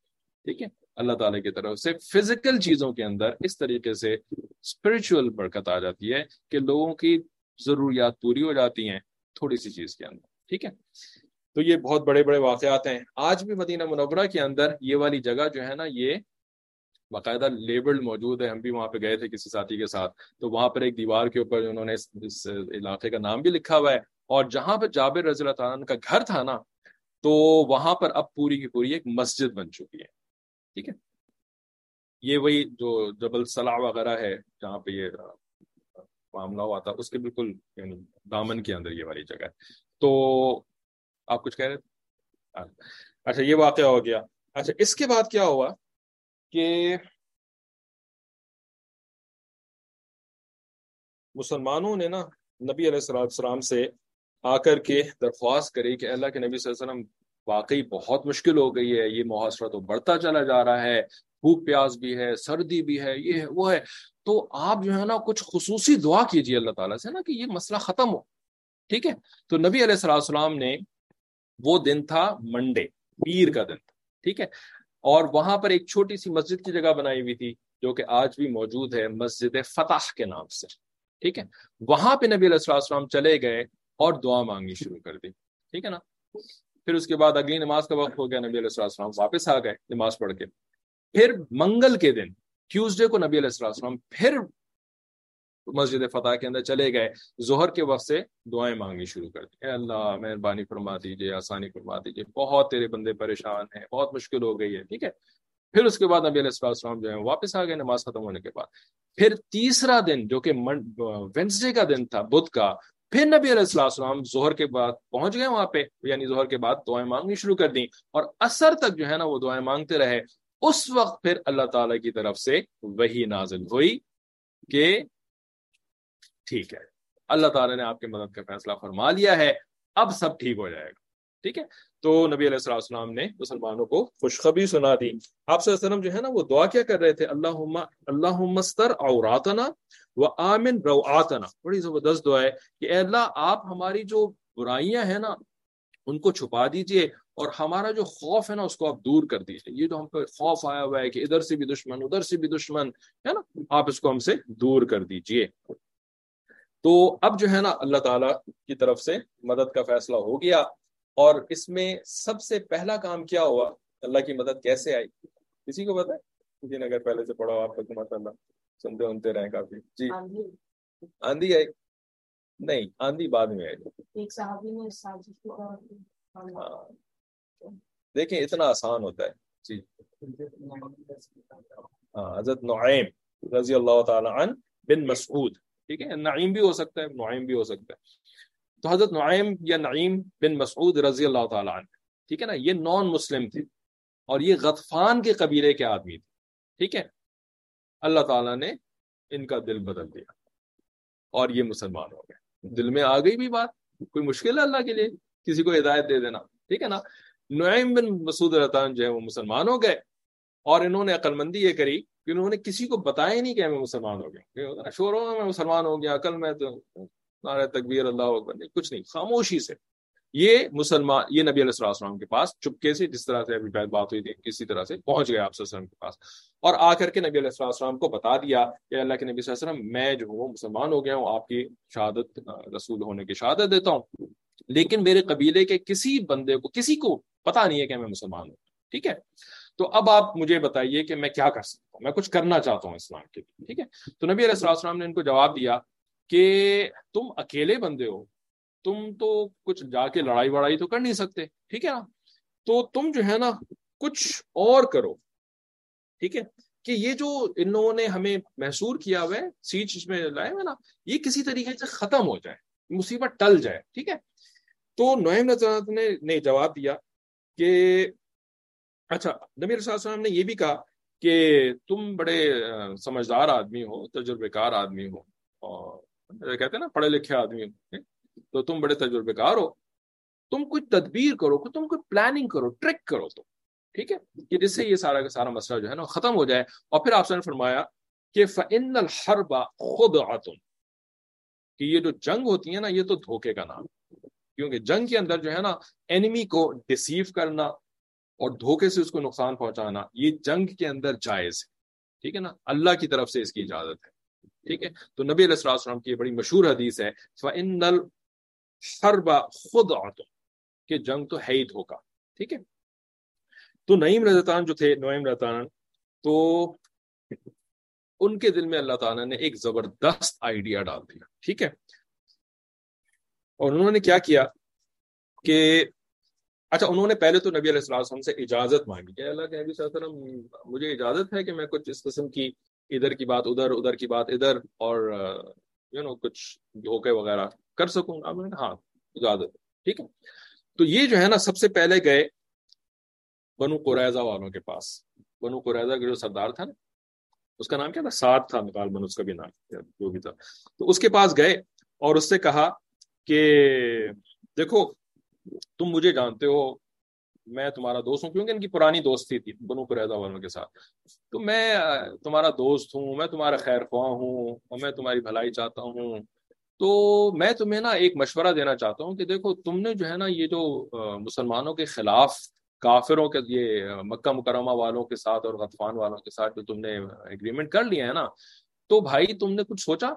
ٹھیک ہے؟ اللہ تعالیٰ کی طرف سے فزیکل چیزوں کے اندر اس طریقے سے اسپرچل برکت آ جاتی ہے کہ لوگوں کی ضروریات پوری ہو جاتی ہیں تھوڑی سی چیز کے اندر، ٹھیک ہے؟ تو یہ بہت بڑے بڑے واقعات ہیں۔ آج بھی مدینہ منورہ کے اندر یہ والی جگہ جو ہے نا، یہ باقاعدہ لیبل موجود ہے ہم بھی وہاں پہ گئے تھے کسی ساتھی کے ساتھ۔ تو وہاں پر ایک دیوار کے اوپر انہوں نے اس علاقے کا نام بھی لکھا ہوا ہے۔ اور جہاں پہ جابر رضی اللہ تعالیٰ کا گھر تھا نا، تو وہاں پر اب پوری کی پوری ایک مسجد بن چکی ہے۔ ٹھیک ہے؟ یہ وہی جو جبل صلاح وغیرہ ہے، جہاں پہ یہ معاملہ ہوا تھا، اس کے بالکل یعنی دامن کے اندر یہ والی جگہ ہے۔ تو آپ کچھ کہہ رہے تھے؟ اچھا یہ واقعہ ہو گیا۔ اچھا اس کے بعد کیا ہوا؟ کہ مسلمانوں نے نا نبی علیہ السلام سے آ کر کے درخواست کری کہ اللہ کے نبی صلی اللہ علیہ وسلم واقعی بہت مشکل ہو گئی ہے، یہ محاصرہ تو بڑھتا چلا جا رہا ہے بھوک پیاس بھی ہے، سردی بھی ہے، یہ ہے، وہ ہے۔ تو آپ جو ہے نا کچھ خصوصی دعا کیجیے اللہ تعالیٰ سے نا کہ یہ مسئلہ ختم ہو۔ ٹھیک ہے؟ تو نبی علیہ السلام نے وہ دن تھا منڈے پیر کا دن۔ تھا ٹھیک ہے؟ اور وہاں پر ایک چھوٹی سی مسجد کی جگہ بنائی ہوئی تھی، جو کہ آج بھی موجود ہے مسجد فتح کے نام سے۔ ٹھیک ہے؟ وہاں پہ نبی علیہ السلام چلے گئے اور دعا مانگنی شروع کر دی۔ ٹھیک ہے نا؟ پھر اس کے بعد اگلی نماز کا وقت ہو گیا، نبی علیہ السلام واپس آ گئے نماز پڑھ کے۔ پھر منگل کے دن، ٹیوزڈے کو نبی علیہ السلام پھر مسجد فتح کے اندر چلے گئے۔ ظہر کے وقت سے دعائیں مانگنی شروع کر دی۔ اے اللہ، مہربانی فرما دیجیے آسانی فرما دیجیے بہت تیرے بندے پریشان ہیں، بہت مشکل ہو گئی ہے، ٹھیک ہے۔ پھر اس کے بعد نبی علیہ السلام جو ہے واپس آ گئے، نماز ختم ہونے کے بعد۔ پھر تیسرا دن جو کہ وینسڈے کا دن تھا، بدھ کا، پھر نبی علیہ السلام ظہر کے بعد پہنچ گئے وہاں پہ یعنی ظہر کے بعد دعائیں مانگنی شروع کر دیں۔ اور اثر تک جو ہے نا، وہ دعائیں مانگتے رہے۔ اس وقت پھر اللہ تعالی کی طرف سے وہی نازل ہوئی کہ ٹھیک ہے۔ اللہ تعالیٰ نے آپ کے مدد کا فیصلہ فرما لیا ہے۔ اب سب ٹھیک ہو جائے گا۔ ٹھیک ہے۔ تو نبی علیہ السلام السلام نے مسلمانوں کو خوشخبری سنا دی۔ آپ صلی اللہ علیہ وسلم جو ہے نا وہ دعا کیا کر رہے تھے؟ اللہ مستر اوراتنا و آمن روعاتنا بڑی زبردست دعا ہے کہ اے اللہ، آپ ہماری جو برائیاں ہیں نا، ان کو چھپا دیجیے اور ہمارا جو خوف ہے نا، اس کو آپ دور کر دیجیے۔ یہ جو ہم کو خوف آیا ہوا ہے کہ ادھر سے بھی دشمن، ادھر سے بھی دشمن، ہے نا، آپ اس کو ہم سے دور کر دیجیے۔ تو اب جو ہے نا اللہ تعالیٰ کی طرف سے مدد کا فیصلہ ہو گیا اور اس میں سب سے پہلا کام کیا ہوا؟ اللہ کی مدد کیسے آئی؟ کسی کو پتا ہے؟ کسی نے اگر پہلے سے پڑھا ہو آپ کو اللہ سنتے سنتے رہے کافی۔ جی۔ آندھی۔ آئی؟ نہیں آندھی بعد میں آئی۔ ہاں۔ دیکھیں اتنا آسان ہوتا ہے۔ جی۔ ہاں حضرت نعیم رضی اللہ تعالی عنہ بن مسعود۔ ٹھیک ہے؟ نعیم بھی ہو سکتا ہے، نعیم بھی ہو سکتا ہے۔ تو حضرت نعیم یا نعیم بن مسعود رضی اللہ تعالیٰ عنہ، ٹھیک ہے نا؟ یہ نان مسلم تھے اور یہ غطفان کے قبیلے کے آدمی تھے، ٹھیک ہے؟ اللہ تعالیٰ نے ان کا دل بدل دیا اور یہ مسلمان ہو گئے۔ دل میں آ گئی بھی بات، کوئی مشکل ہے اللہ کے لیے؟ کسی کو ہدایت دے دینا، ٹھیک ہے نا؟ نعیم بن مسعود رحطان جو ہے وہ مسلمان ہو گئے اور انہوں نے عقل مندی یہ کری کہ انہوں نے کسی کو بتایا نہیں کہ میں مسلمان ہو گیا۔ شور میں مسلمان ہو گیا، عقل میں تو نعرہ تکبیر اللہ اکبر نہیں، کچھ نہیں، خاموشی سے۔ یہ مسلمان، یہ نبی علیہ السلام کے پاس چپکے سے جس طرح سے ابھی پہلے بات ہوئی تھی کسی طرح سے پہنچ گیا آپ وسلم کے پاس۔ اور آ کر کے نبی علیہ السلام کو بتا دیا کہ اللہ کے نبی صلی اللہ علیہ وسلم، میں جو ہوں، مسلمان ہو گیا ہوں، آپ کی شہادت، رسول ہونے کی شہادت دیتا ہوں۔ لیکن میرے قبیلے کے کسی بندے کو، کسی کو پتا نہیں ہے کہ میں مسلمان ہوں۔ ٹھیک ہے؟ تو اب آپ مجھے بتائیے کہ میں کیا کر سکتا ہوں؟ میں کچھ کرنا چاہتا ہوں اسلام کے لیے، ٹھیک ہے؟ تو نبی علیہ السلام نے ان کو جواب دیا کہ تم اکیلے بندے ہو، تم تو کچھ جا کے لڑائی وڑائی تو کر نہیں سکتے، ٹھیک ہے نا؟ تو تم جو ہے نا کچھ اور کرو، ٹھیک ہے؟ کہ یہ جو انہوں نے ہمیں محسور کیا ہوا ہے، سیچ میں لائے ہوئے نا، یہ کسی طریقے سے ختم ہو جائے، مصیبت ٹل جائے، ٹھیک ہے؟ تو نویم نے نے جواب دیا کہ اچھا نبی علیہ السلام نے یہ بھی کہا کہ تم بڑے سمجھدار آدمی ہو تجربے کار آدمی ہو، اور کہتے ہیں نا، پڑھے لکھے آدمی ہو تو تم بڑے تجربے کار ہو، تم کوئی تدبیر کرو، تم کوئی پلاننگ کرو، ٹرک کرو تو ٹھیک ہے؟ کہ جس سے یہ سارا کا سارا مسئلہ جو ہے نا ختم ہو جائے۔ اور پھر آپ نے فرمایا کہ فن الحرب خود آتم کہ یہ جو جنگ ہوتی ہے نا، یہ تو دھوکے کا نام کیونکہ جنگ کے اندر جو ہے نا اینمی کو ڈسیو کرنا اور دھوکے سے اس کو نقصان پہنچانا، یہ جنگ کے اندر جائز ہے۔ ٹھیک ہے نا؟ اللہ کی طرف سے اس کی اجازت ہے۔ ٹھیک ہے؟ تو نبی علیہ السلام کی بڑی مشہور حدیث ہے خود کہ جنگ تو ہے ہی دھوکا ٹھیک ہے؟ تو نعیم رضان جو تھے، نعیم رضان تو ان کے دل میں اللہ تعالیٰ نے ایک زبردست آئیڈیا ڈال دیا۔ ٹھیک ہے؟ اور انہوں نے کیا کیا کہ اچھا انہوں نے پہلے تو نبی علیہ السلام سے اجازت مانگی۔ کہ اللہ کے نبی صلی اللہ علیہ وسلم، مجھے اجازت ہے کہ میں کچھ اس قسم کی ادھر کی بات، ادھر ادھر کی بات، ادھر اور یو نو کچھ دھوکے وغیرہ کر سکوں۔ گا ہاں اجازت ٹھیک ہے۔ تو یہ جو ہے نا، سب سے پہلے گئے بنو قریضہ والوں کے پاس۔ بنو قریضہ کا جو سردار تھا نا، اس کا نام کیا تھا؟ سات تھا مقال بن اس کا بھی نام جو بھی تھا۔ تو اس کے پاس گئے اور اس سے کہا کہ، دیکھو تم مجھے جانتے ہو، میں تمہارا دوست ہوں، کیونکہ ان کی پرانی دوستی تھی بنو قریضہ والوں کے ساتھ۔ تو میں، تمہارا دوست ہوں، میں تمہارا خیر خواہ ہوں اور میں تمہاری بھلائی چاہتا ہوں۔ تو میں تمہیں نا ایک مشورہ دینا چاہتا ہوں کہ دیکھو، تم نے جو ہے نا یہ جو مسلمانوں کے خلاف کافروں کے یہ مکہ مکرمہ والوں کے ساتھ اور غطفان والوں کے ساتھ جو تم نے اگریمنٹ کر لیا ہے نا، تو بھائی تم نے کچھ سوچا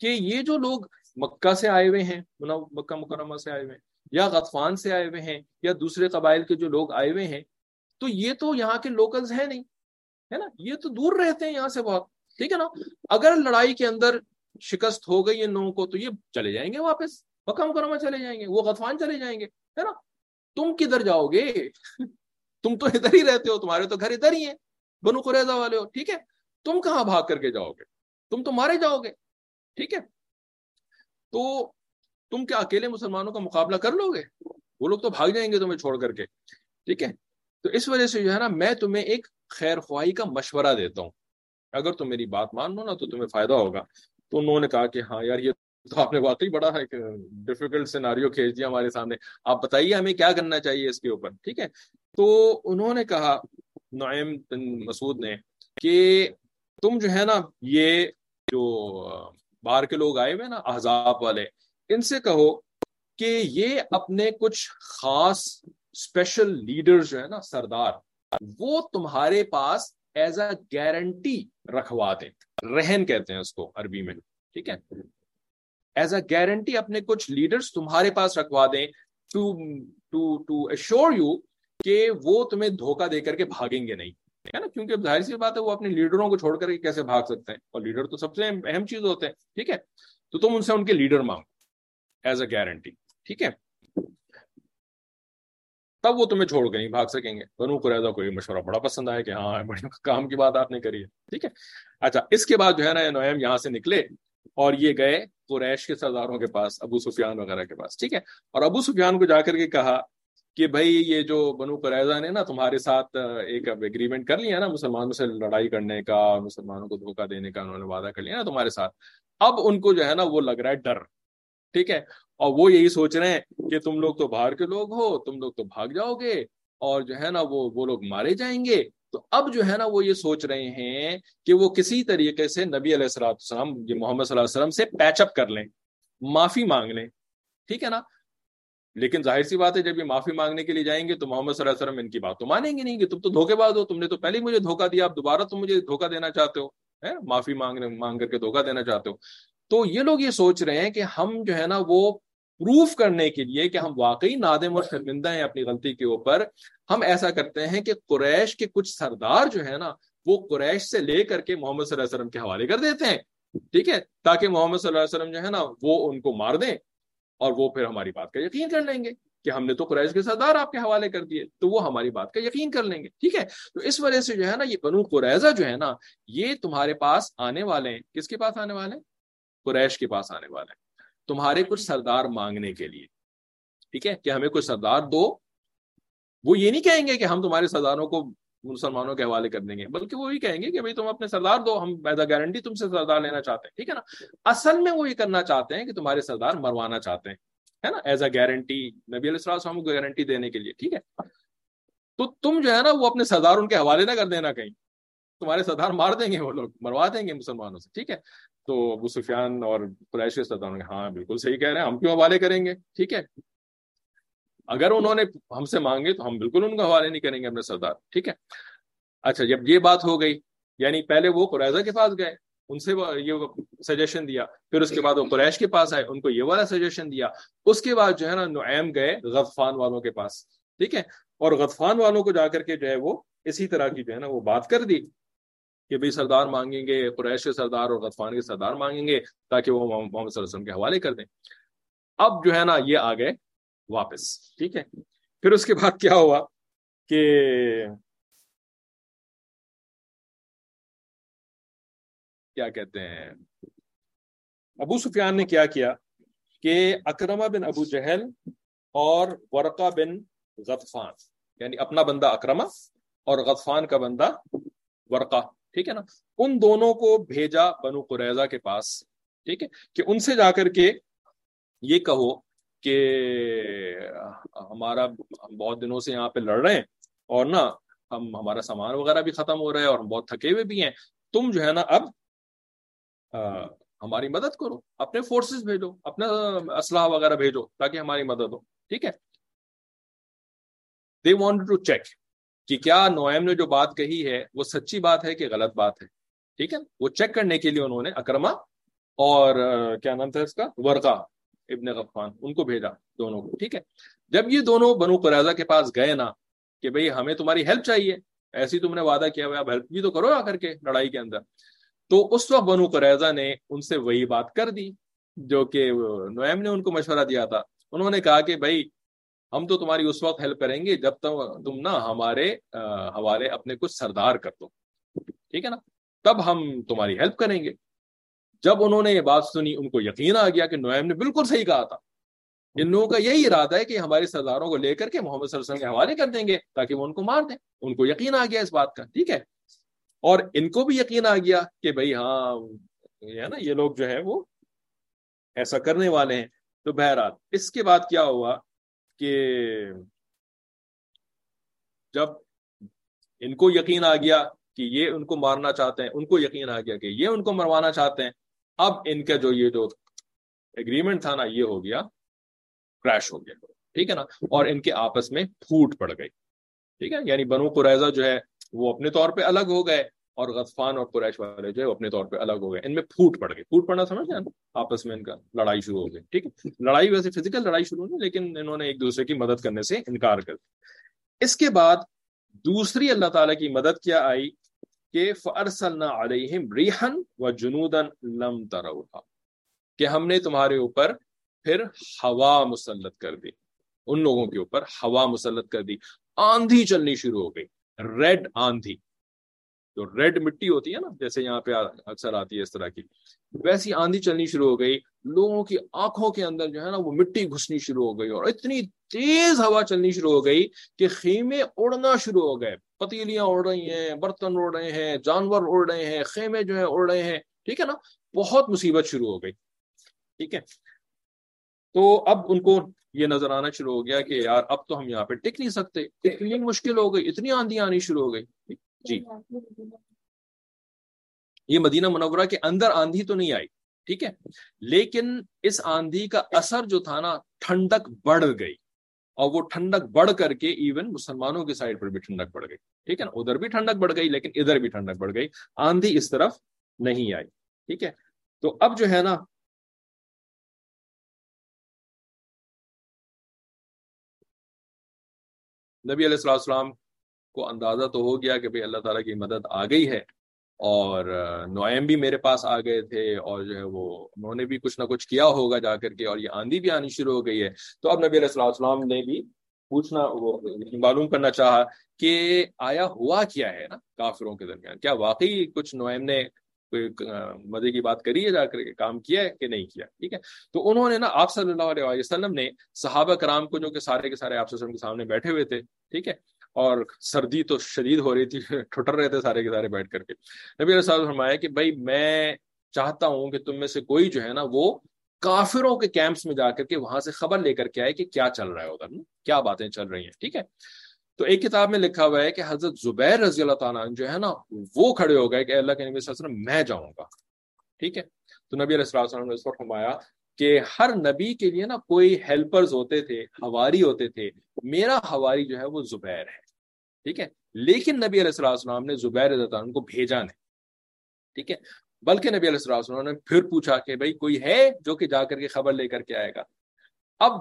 کہ یہ جو لوگ مکہ سے آئے ہوئے ہیں مکہ مکرمہ سے آئے ہوئے ہیں یا غطفان سے آئے ہوئے ہیں، یا دوسرے قبائل کے جو لوگ آئے ہوئے ہیں۔ تو یہ تو یہاں کے لوکلز ہیں نہیں، ہے نا؟ یہ تو دور رہتے ہیں یہاں سے بہت، ٹھیک ہے نا؟ اگر لڑائی کے اندر شکست ہو گئی ان لوگوں کو تو یہ چلے جائیں گے واپس مکہ مکرمہ چلے جائیں گے، وہ غطفان چلے جائیں گے، ہے نا؟ تم کدھر جاؤ گے؟ تم تو ادھر ہی رہتے ہو، تمہارے تو گھر ادھر ہی ہیں، بنو قریضہ والے ہو، ٹھیک ہے؟ تم کہاں بھاگ کر کے جاؤ گے؟ تم تو مارے جاؤ گے، ٹھیک ہے؟ تو تم کیا اکیلے مسلمانوں کا مقابلہ کر لو گے؟ وہ لوگ تو بھاگ جائیں گے تمہیں چھوڑ کر کے۔ ٹھیک ہے؟ تو اس وجہ سے جو ہے نا، میں تمہیں ایک خیر خواہی کا مشورہ دیتا ہوں۔ اگر تم میری بات مان لو نا، تو تمہیں فائدہ ہوگا۔ تو انہوں نے کہا کہ ہاں یار، یہ تو آپ نے واقعی بڑا ہے ڈیفیکلٹ سیناریو کھینچ دیا ہمارے سامنے۔ آپ بتائیے ہمیں کیا کرنا چاہیے اس کے اوپر، ٹھیک ہے؟ تو انہوں نے کہا، نعیم بن مسعود نے، کہ تم جو ہے نا، یہ جو باہر کے لوگ آئے ہوئے نا، احزاب والے ان سے کہو کہ یہ اپنے کچھ خاص اسپیشل لیڈر جو ہے نا، سردار، وہ تمہارے پاس ایز اے گارنٹی رکھوا دیں رہن کہتے ہیں اس کو عربی میں۔ ٹھیک ہے؟ ایز اے گارنٹی اپنے کچھ لیڈرز تمہارے پاس رکھوا دیں to to to assure you کہ وہ تمہیں دھوکہ دے کر کے بھاگیں گے نہیں۔ ہے نا؟ کیونکہ ظاہر سی بات ہے، وہ اپنے لیڈروں کو چھوڑ کر کے کیسے بھاگ سکتے ہیں؟ اور لیڈر تو سب سے اہم چیز ہوتے ہیں۔ ٹھیک ہے؟ تو تم ان سے ان کے لیڈر مانگو۔ ایز اے گارنٹی ٹھیک ہے؟ تب وہ تمہیں چھوڑ کے نہیں بھاگ سکیں گے۔ بنو قریضہ کو یہ مشورہ بڑا پسند آیا کہ ہاں بڑے کام کی بات آپ نے کری ہے۔ ٹھیک ہے؟ اچھا اس کے بعد جو ہے نا نویم یہاں سے نکلے اور یہ گئے قریش کے سرداروں کے پاس، ابو سفیان وغیرہ کے پاس۔ ٹھیک ہے؟ اور ابو سفیان کو جا کر کے کہا کہ بھائی، یہ جو بنو قریضہ نے نا تمہارے ساتھ ایک اگریمنٹ کر لیا نا مسلمانوں سے لڑائی کرنے کا، مسلمانوں کو دھوکہ دینے کا، انہوں نے وعدہ کر لیا نا تمہارے ساتھ۔ اب ان کو جو ہے نا وہ لگ رہا ہے ڈر۔ ٹھیک ہے؟ اور وہ یہی سوچ رہے ہیں کہ تم لوگ تو باہر کے لوگ ہو، تم لوگ تو بھاگ جاؤ گے اور جو ہے نا وہ وہ لوگ مارے جائیں گے۔ تو اب جو ہے نا وہ یہ سوچ رہے ہیں کہ وہ کسی طریقے سے نبی علیہ السلام السلام یہ محمد صلی اللہ علیہ وسلم سے پیچ اپ کر لیں، معافی مانگ لیں۔ ٹھیک ہے نا؟ لیکن ظاہر سی بات ہے، جب یہ معافی مانگنے کے لیے جائیں گے تو محمد صلی اللہ علیہ وسلم ان کی بات تو مانیں گے نہیں کہ تم تو دھوکے باز ہو، تم نے تو پہلے ہی مجھے دھوکہ دیا، اب دوبارہ تم مجھے دھوکہ دینا چاہتے ہو۔ معافی مانگنے مانگ کر کے دھوکہ دینا چاہتے ہو۔ تو یہ لوگ یہ سوچ رہے ہیں کہ ہم جو ہے نا وہ پروف کرنے کے لیے کہ ہم واقعی نادم اور شرمندہ ہیں اپنی غلطی کے اوپر، ہم ایسا کرتے ہیں کہ قریش کے کچھ سردار جو ہے نا وہ قریش سے لے کر کے محمد صلی اللہ علیہ وسلم کے حوالے کر دیتے ہیں، ٹھیک ہے؟ تاکہ محمد صلی اللہ علیہ وسلم جو ہے نا وہ ان کو مار دیں اور وہ پھر ہماری بات کا یقین کر لیں گے کہ ہم نے تو قریش کے سردار آپ کے حوالے کر دیے، تو وہ ہماری بات کا یقین کر لیں گے، ٹھیک ہے؟ تو اس وجہ سے جو ہے نا یہ بنو قریضہ جو ہے نا یہ تمہارے پاس آنے والے ہیں، کس کے پاس آنے والے ہیں؟ قریش کے پاس آنے والے ہیں تمہارے کچھ سردار مانگنے کے لیے۔ ٹھیک ہے؟ کہ ہمیں کچھ سردار دو۔ وہ یہ نہیں کہیں گے کہ ہم تمہارے سرداروں کو مسلمانوں کے حوالے کر دیں گے، بلکہ وہ یہ کہیں گے کہ بھائی تم اپنے سردار دو، ہم ایز اے گارنٹی تم سے سردار لینا چاہتے ہیں۔ ٹھیک ہے نا؟ اصل میں وہ یہ کرنا چاہتے ہیں کہ تمہارے سردار مروانا چاہتے ہیں۔ ہے نا؟ ایز اے گارنٹی، نبی علیہ السلام کو گارنٹی دینے کے لیے۔ ٹھیک ہے؟ تو تم جو ہے نا، وہ اپنے سردار ان کے حوالے نہ کر دینا کہیں۔ تمہارے سردار مار دیں گے وہ لوگ، مروا دیں گے مسلمانوں سے۔ ٹھیک ہے؟ تو ابو سفیان اور قریش سردار ہاں بالکل صحیح کہہ رہے ہیں، ہم کیوں حوالے کریں گے؟ ٹھیک ہے۔ اگر انہوں نے ہم سے مانگے تو ہم بالکل ان کا حوالے نہیں کریں گے اپنے سردار، ٹھیک ہے۔ اچھا جب یہ بات ہو گئی یعنی پہلے وہ قریضہ کے پاس گئے، ان سے یہ سجیشن دیا، پھر اس کے بعد وہ قریش کے پاس آئے، ان کو یہ والا سجیشن دیا۔ اس کے بعد جو ہے نا، نعیم گئے غفان والوں کے پاس، ٹھیک ہے۔ اور غفان والوں کو جا کر کے جو ہے وہ اسی طرح کی جو ہے نا وہ بات کر دی۔ کہ بھائی سردار مانگیں گے، قریش کے سردار اور غطفان کے سردار مانگیں گے تاکہ وہ محمد صلی اللہ علیہ وسلم کے حوالے کر دیں۔ اب جو ہے نا یہ آ گئے واپس، ٹھیک ہے؟ پھر اس کے بعد کیا ہوا کہ کیا کہتے ہیں؟ ابو سفیان نے کیا کیا کہ اکرما بن ابو جہل اور ورقا بن غطفان یعنی اپنا بندہ اکرما اور غطفان کا بندہ ورقہ۔ ٹھیک ہے نا؟ ان دونوں کو بھیجا بنو قریضہ کے پاس، ٹھیک ہے؟ کہ ان سے جا کر کے یہ کہو کہ ہمارا بہت دنوں سے یہاں پہ لڑ رہے ہیں اور نا ہم، ہمارا سامان وغیرہ بھی ختم ہو رہا ہے اور ہم بہت تھکے ہوئے بھی ہیں۔ تم جو ہے نا اب ہماری مدد کرو، اپنے فورسز بھیجو، اپنا اسلحہ وغیرہ بھیجو تاکہ ہماری مدد ہو، ٹھیک ہے؟ دے وانٹ ٹو چیک کہ کیا نوئم نے جو بات کہی ہے وہ سچی بات ہے کہ غلط بات ہے؟ ٹھیک ہے؟ وہ چیک کرنے کے لیے انہوں نے اکرما اور کیا نام تھا اس کا؟ ورقا ابن غفان، ان کو بھیجا دونوں کو، ٹھیک ہے؟ جب یہ دونوں بنو قرضہ کے پاس گئے نا کہ بھئی ہمیں تمہاری ہیلپ چاہیے، ایسی تم نے وعدہ کیا ہوا اب ہیلپ بھی تو کرو آ کر کے لڑائی کے اندر۔ تو اس وقت بنو قریضہ نے ان سے وہی بات کر دی جو کہ نویم نے ان کو مشورہ دیا تھا۔ انہوں نے کہا کہ بھائی ہم تو تمہاری اس وقت ہیلپ کریں گے جب تم تم نا ہمارے حوالے اپنے کچھ سردار کر دو۔ ٹھیک ہے نا؟ تب ہم تمہاری ہیلپ کریں گے۔ جب انہوں نے یہ بات سنی، ان کو یقین آ گیا کہ نویم نے بالکل صحیح کہا تھا۔ ان لوگوں کا یہی ارادہ ہے کہ ہمارے سرداروں کو لے کر کے محمد صلی اللہ علیہ وسلم کے حوالے کر دیں گے تاکہ وہ ان کو مار دیں۔ ان کو یقین آ گیا اس بات کا۔ ٹھیک ہے؟ اور ان کو بھی یقین آ گیا کہ بھائی ہاں یہ نا، یہ لوگ جو ہے وہ ایسا کرنے والے ہیں۔ تو بہرحال اس کے بعد کیا ہوا؟ کہ جب ان کو یقین آ گیا کہ یہ ان کو مارنا چاہتے ہیں، ان کو یقین آ گیا کہ یہ ان کو مروانا چاہتے ہیں، اب ان کا جو یہ جو اگریمنٹ تھا نا، یہ ہو گیا کریش ہو گیا۔ ٹھیک ہے نا؟ اور ان کے آپس میں پھوٹ پڑ گئی۔ ٹھیک ہے؟ یعنی بنو قریضہ جو ہے، وہ اپنے طور پہ الگ ہو گئے۔ اور غطفان اور قریش والے جو ہے اپنے طور پہ الگ ہو گئے۔ ان میں پھوٹ پڑ گئی۔ پھوٹ پڑنا سمجھ نا آپس میں ان کا لڑائی شروع ہو گئی۔ ٹھیک ہے؟ لڑائی ویسے فزیکل لڑائی شروع ہوئی، لیکن انہوں نے ایک دوسرے کی مدد کرنے سے انکار کر دیا۔ اس کے بعد دوسری اللہ تعالیٰ کی مدد کیا آئی کہ فرسلنا علیہم ریحن و جنودن لم تروها۔ کہ ہم نے تمہارے اوپر پھر ہوا مسلط کر دی۔ ان لوگوں کے اوپر ہوا مسلط کر دی۔ آندھی چلنی شروع ہو گئی۔ ریڈ آندھی۔ جو ریڈ مٹی ہوتی ہے نا، جیسے یہاں پہ اکثر آتی ہے اس طرح کی، ویسی آندھی چلنی شروع ہو گئی، لوگوں کی آنکھوں کے اندر جو ہے نا وہ مٹی گھسنی شروع ہو گئی، اور اتنی تیز ہوا چلنی شروع ہو گئی کہ خیمے اڑنا شروع ہو گئے۔ پتیلیاں اڑ رہی ہیں، برتن اڑ رہے ہیں، جانور اڑ رہے ہیں، خیمے جو ہے اڑ رہے ہیں، ٹھیک ہے نا؟ بہت مصیبت شروع ہو گئی۔ ٹھیک ہے؟ تو اب ان کو یہ نظر آنا شروع ہو گیا کہ یار، اب تو ہم یہاں پہ ٹک نہیں سکتے۔ اتنی مشکل ہو گئی، اتنی آندھی آنی شروع ہو گئی۔ جی۔ یہ مدینہ منورہ کے اندر آندھی تو نہیں آئی، ٹھیک ہے؟ لیکن اس آندھی کا اثر جو تھا نا، ٹھنڈک بڑھ گئی۔ اور وہ ٹھنڈک بڑھ کر کے ایون مسلمانوں کی سائڈ پر بھی ٹھنڈک بڑھ گئی، ٹھیک ہے؟ نا ادھر بھی ٹھنڈک بڑھ گئی، لیکن ادھر بھی ٹھنڈک بڑھ گئی۔ آندھی اس طرف نہیں آئی، ٹھیک ہے؟ تو اب جو ہے نا، نبی علیہ السلام السلام کو اندازہ تو ہو گیا کہ بھئی اللہ تعالیٰ کی مدد آ گئی ہے۔ اور نوائم بھی میرے پاس آ گئے تھے اور جو ہے وہ، انہوں نے بھی کچھ نہ کچھ کیا ہوگا جا کر کے اور یہ آندھی بھی آنی شروع ہو گئی ہے۔ تو اب نبی علیہ السلام نے بھی پوچھنا، وہ یعنی معلوم کرنا چاہا کہ آیا ہوا کیا ہے نا کافروں کے درمیان؟ کیا واقعی کچھ نوائم نے کوئی مزے کی بات کری ہے جا کر کے، کام کیا ہے کہ نہیں کیا؟ ٹھیک ہے؟ تو انہوں نے نا، آپ صلی اللہ علیہ وسلم نے صحابہ کرام کو جو کہ سارے کے سارے آپ وسلم کے سامنے بیٹھے ہوئے تھے، ٹھیک ہے؟ اور سردی تو شدید ہو رہی تھی، ٹھٹر رہے تھے سارے کے سارے بیٹھ کر کے۔ نبی علیہ السلام فرمایا کہ بھائی، میں چاہتا ہوں کہ تم میں سے کوئی جو ہے نا، وہ کافروں کے کیمپس میں جا کر کے وہاں سے خبر لے کر کے آئے کہ کیا چل رہا ہے ادھر۔ کیا باتیں چل رہی ہیں، ٹھیک ہے؟ تو ایک کتاب میں لکھا ہوا ہے کہ حضرت زبیر رضی اللہ تعالیٰ جو ہے نا، وہ کھڑے ہو گئے کہ اللہ کے نبی صلی اللہ علیہ وسلم، میں جاؤں گا۔ ٹھیک ہے؟ تو نبی علیہ السلام نے اس وقت فرمایا کہ ہر نبی کے لیے نا، کوئی ہیلپرز ہوتے تھے، ہواری ہوتے تھے۔ میرا ہواری جو ہے وہ زبیر ہے۔ ٹھیک ہے؟ لیکن نبی علیہ السلام نے زبیر رضی کو بھیجا نہیں، ٹھیک ہے؟ بلکہ نبی علیہ السلام نے پھر پوچھا کہ بھائی کوئی ہے جو کہ جا کر کے خبر لے کر کے آئے گا؟ اب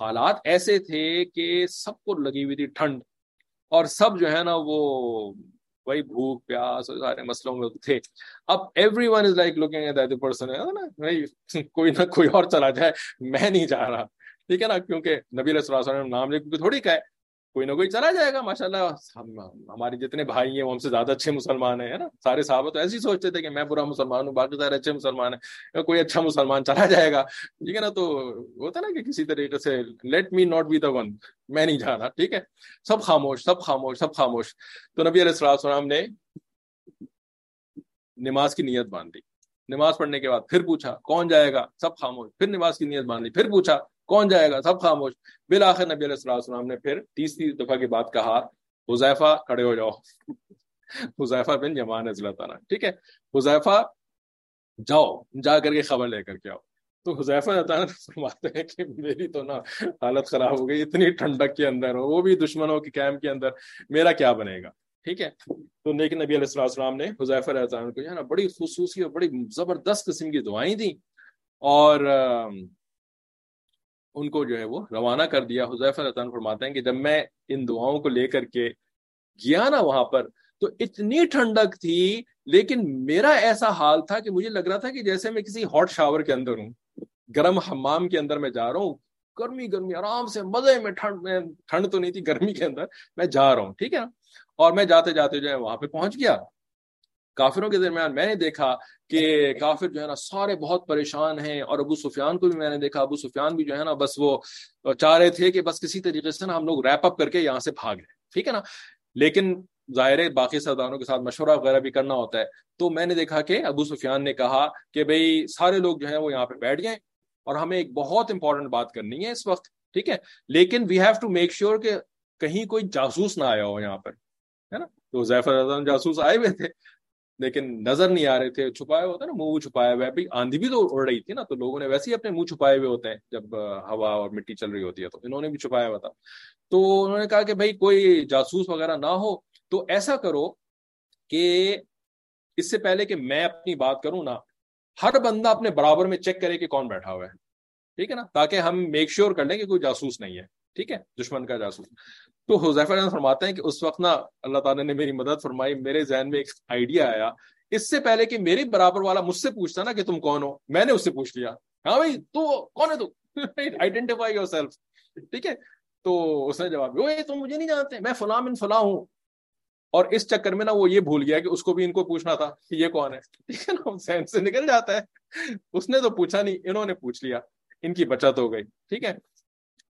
حالات ایسے تھے کہ سب کو لگی ہوئی تھی ٹھنڈ، اور سب جو ہے نا وہ وہی بھوک، پیاس سارے مسئلوں میں تھے۔ اب everyone is like looking person ہے نا؟ کوئی نہ کوئی اور چلا جائے، میں نہیں جا رہا۔ ٹھیک ہے نا؟ کیونکہ نبی علیہ السلام نے نام لے کیونکہ تھوڑی کہ کوئی نہ کوئی چلا جائے گا ماشاء اللہ ہمارے جتنے بھائی ہیں، وہ ہم سے زیادہ اچھے مسلمان ہیں نا؟ سارے صحابہ تو ایسے ہی سوچتے تھے کہ میں برا مسلمان ہوں، باقی سارے اچھے مسلمان ہیں۔ کوئی اچھا مسلمان چلا جائے گا۔ ٹھیک ہے نا؟ تو ہوتا نا کہ کسی طریقے سے let me not be the one میں نہیں جانا، ٹھیک ہے؟ سب خاموش سب خاموش سب خاموش۔ تو نبی علیہ السلام نے نماز کی نیت باندھ دی نماز پڑھنے کے بعد پھر پوچھا، کون جائے گا؟ سب خاموش۔ پھر نماز کی نیت باندھ لی پھر پوچھا کون جائے گا؟ سب خاموش۔ بالآخر نبی علیہ السلام السلام نے پھر تیسری دفعہ کی بات کہا، حذیفہ کھڑے ہو جاؤ۔ حذیفہ بن جمان رضی اللہ تعالیٰ۔ ٹھیک ہے؟ حذیفہ، جاؤ، جا کر کے خبر لے کر کے آؤ۔ تو حذیفہ فرماتے ہیں کہ میری تو نا حالت خراب ہو گئی، اتنی ٹھنڈک کے اندر ہو، وہ بھی دشمنوں کے کیمپ کے اندر، میرا کیا بنے گا؟ ٹھیک ہے؟ تو لیکن نبی علیہ السلام نے حذیفہ علیہ السلام کو جو ہے نا، بڑی خصوصی اور بڑی زبردست قسم کی دعائیں دیں۔ اور ان کو جو ہے وہ روانہ کر دیا۔ حضیف الطن فرماتے ہیں کہ جب میں ان دعاؤں کو لے کر کے گیا نا وہاں پر، تو اتنی ٹھنڈک تھی، لیکن میرا ایسا حال تھا کہ مجھے لگ رہا تھا کہ جیسے میں کسی ہاٹ شاور کے اندر ہوں، گرم حمام کے اندر میں جا رہا ہوں۔ گرمی گرمی، آرام سے مزے میں ٹھنڈ میں ٹھنڈ تو نہیں تھی، گرمی کے اندر میں جا رہا ہوں، ٹھیک ہے نا؟ اور میں جاتے جاتے جو ہے وہاں پہ پہنچ گیا۔ کافروں کے درمیان میں نے دیکھا کہ کافر جو ہے نا سارے بہت پریشان ہیں اور ابو سفیان کو بھی میں نے دیکھا، ابو سفیان بھی جو ہے نا بس وہ چاہ رہے تھے کہ بس کسی طریقے سے نا ہم لوگ ریپ اپ کر کے یہاں سے بھاگ رہے ٹھیک ہے نا؟ لیکن ظاہر باقی سرداروں کے ساتھ مشورہ وغیرہ بھی کرنا ہوتا ہے۔ تو میں نے دیکھا کہ ابو سفیان نے کہا کہ بھئی سارے لوگ جو ہیں وہ یہاں پہ بیٹھ گئے اور ہمیں ایک بہت امپورٹنٹ بات کرنی ہے اس وقت، ٹھیک ہے؟ لیکن we have to make sure کہ کہیں کوئی جاسوس نہ آیا ہو یہاں پر، ہے نا؟ تو زیفر جاسوس آئے ہوئے تھے۔ لیکن نظر نہیں آ رہے تھے، چھپائے ہوتے نا، منہ چھپایا ہوا ہے آندھی بھی تو اڑ رہی تھی نا، تو لوگوں نے ویسے ہی اپنے منہ چھپائے ہوئے ہوتے ہیں جب ہوا اور مٹی چل رہی ہوتی ہے، تو انہوں نے بھی چھپایا ہوا تھا۔ تو انہوں نے کہا کہ بھائی، کوئی جاسوس وغیرہ نہ ہو۔ تو ایسا کرو کہ اس سے پہلے کہ میں اپنی بات کروں نا، ہر بندہ اپنے برابر میں چیک کرے کہ کون بیٹھا ہوا ہے۔ ٹھیک ہے نا؟ تاکہ ہم میک شیور کر لیں کہ کوئی جاسوس نہیں ہے۔ ٹھیک ہے، دشمن کا جاسوس۔ تو حضیفہ فرماتے ہیں کہ اس وقت نا اللہ تعالیٰ نے میری مدد فرمائی، میرے ذہن میں ایک آئیڈیا آیا۔ اس سے پہلے کہ میری برابر والا مجھ سے پوچھتا نا کہ تم کون ہو، میں نے اس سے پوچھ لیا۔ ہاں بھائی، تو کون ہے تو؟ آئیڈینٹیفائی یور سیلف ٹھیک ہے؟ تو اس نے جواب دیا تم مجھے نہیں جانتے، میں فلاں من فلاں ہوں۔ اور اس چکر میں نا وہ یہ بھول گیا کہ اس کو بھی ان کو پوچھنا تھا کہ یہ کون ہے۔ ٹھیک ہے نا سین سے نکل جاتا ہے۔ اس نے تو پوچھا نہیں، انہوں نے پوچھ لیا، ان کی بچت ہو گئی۔ ٹھیک ہے؟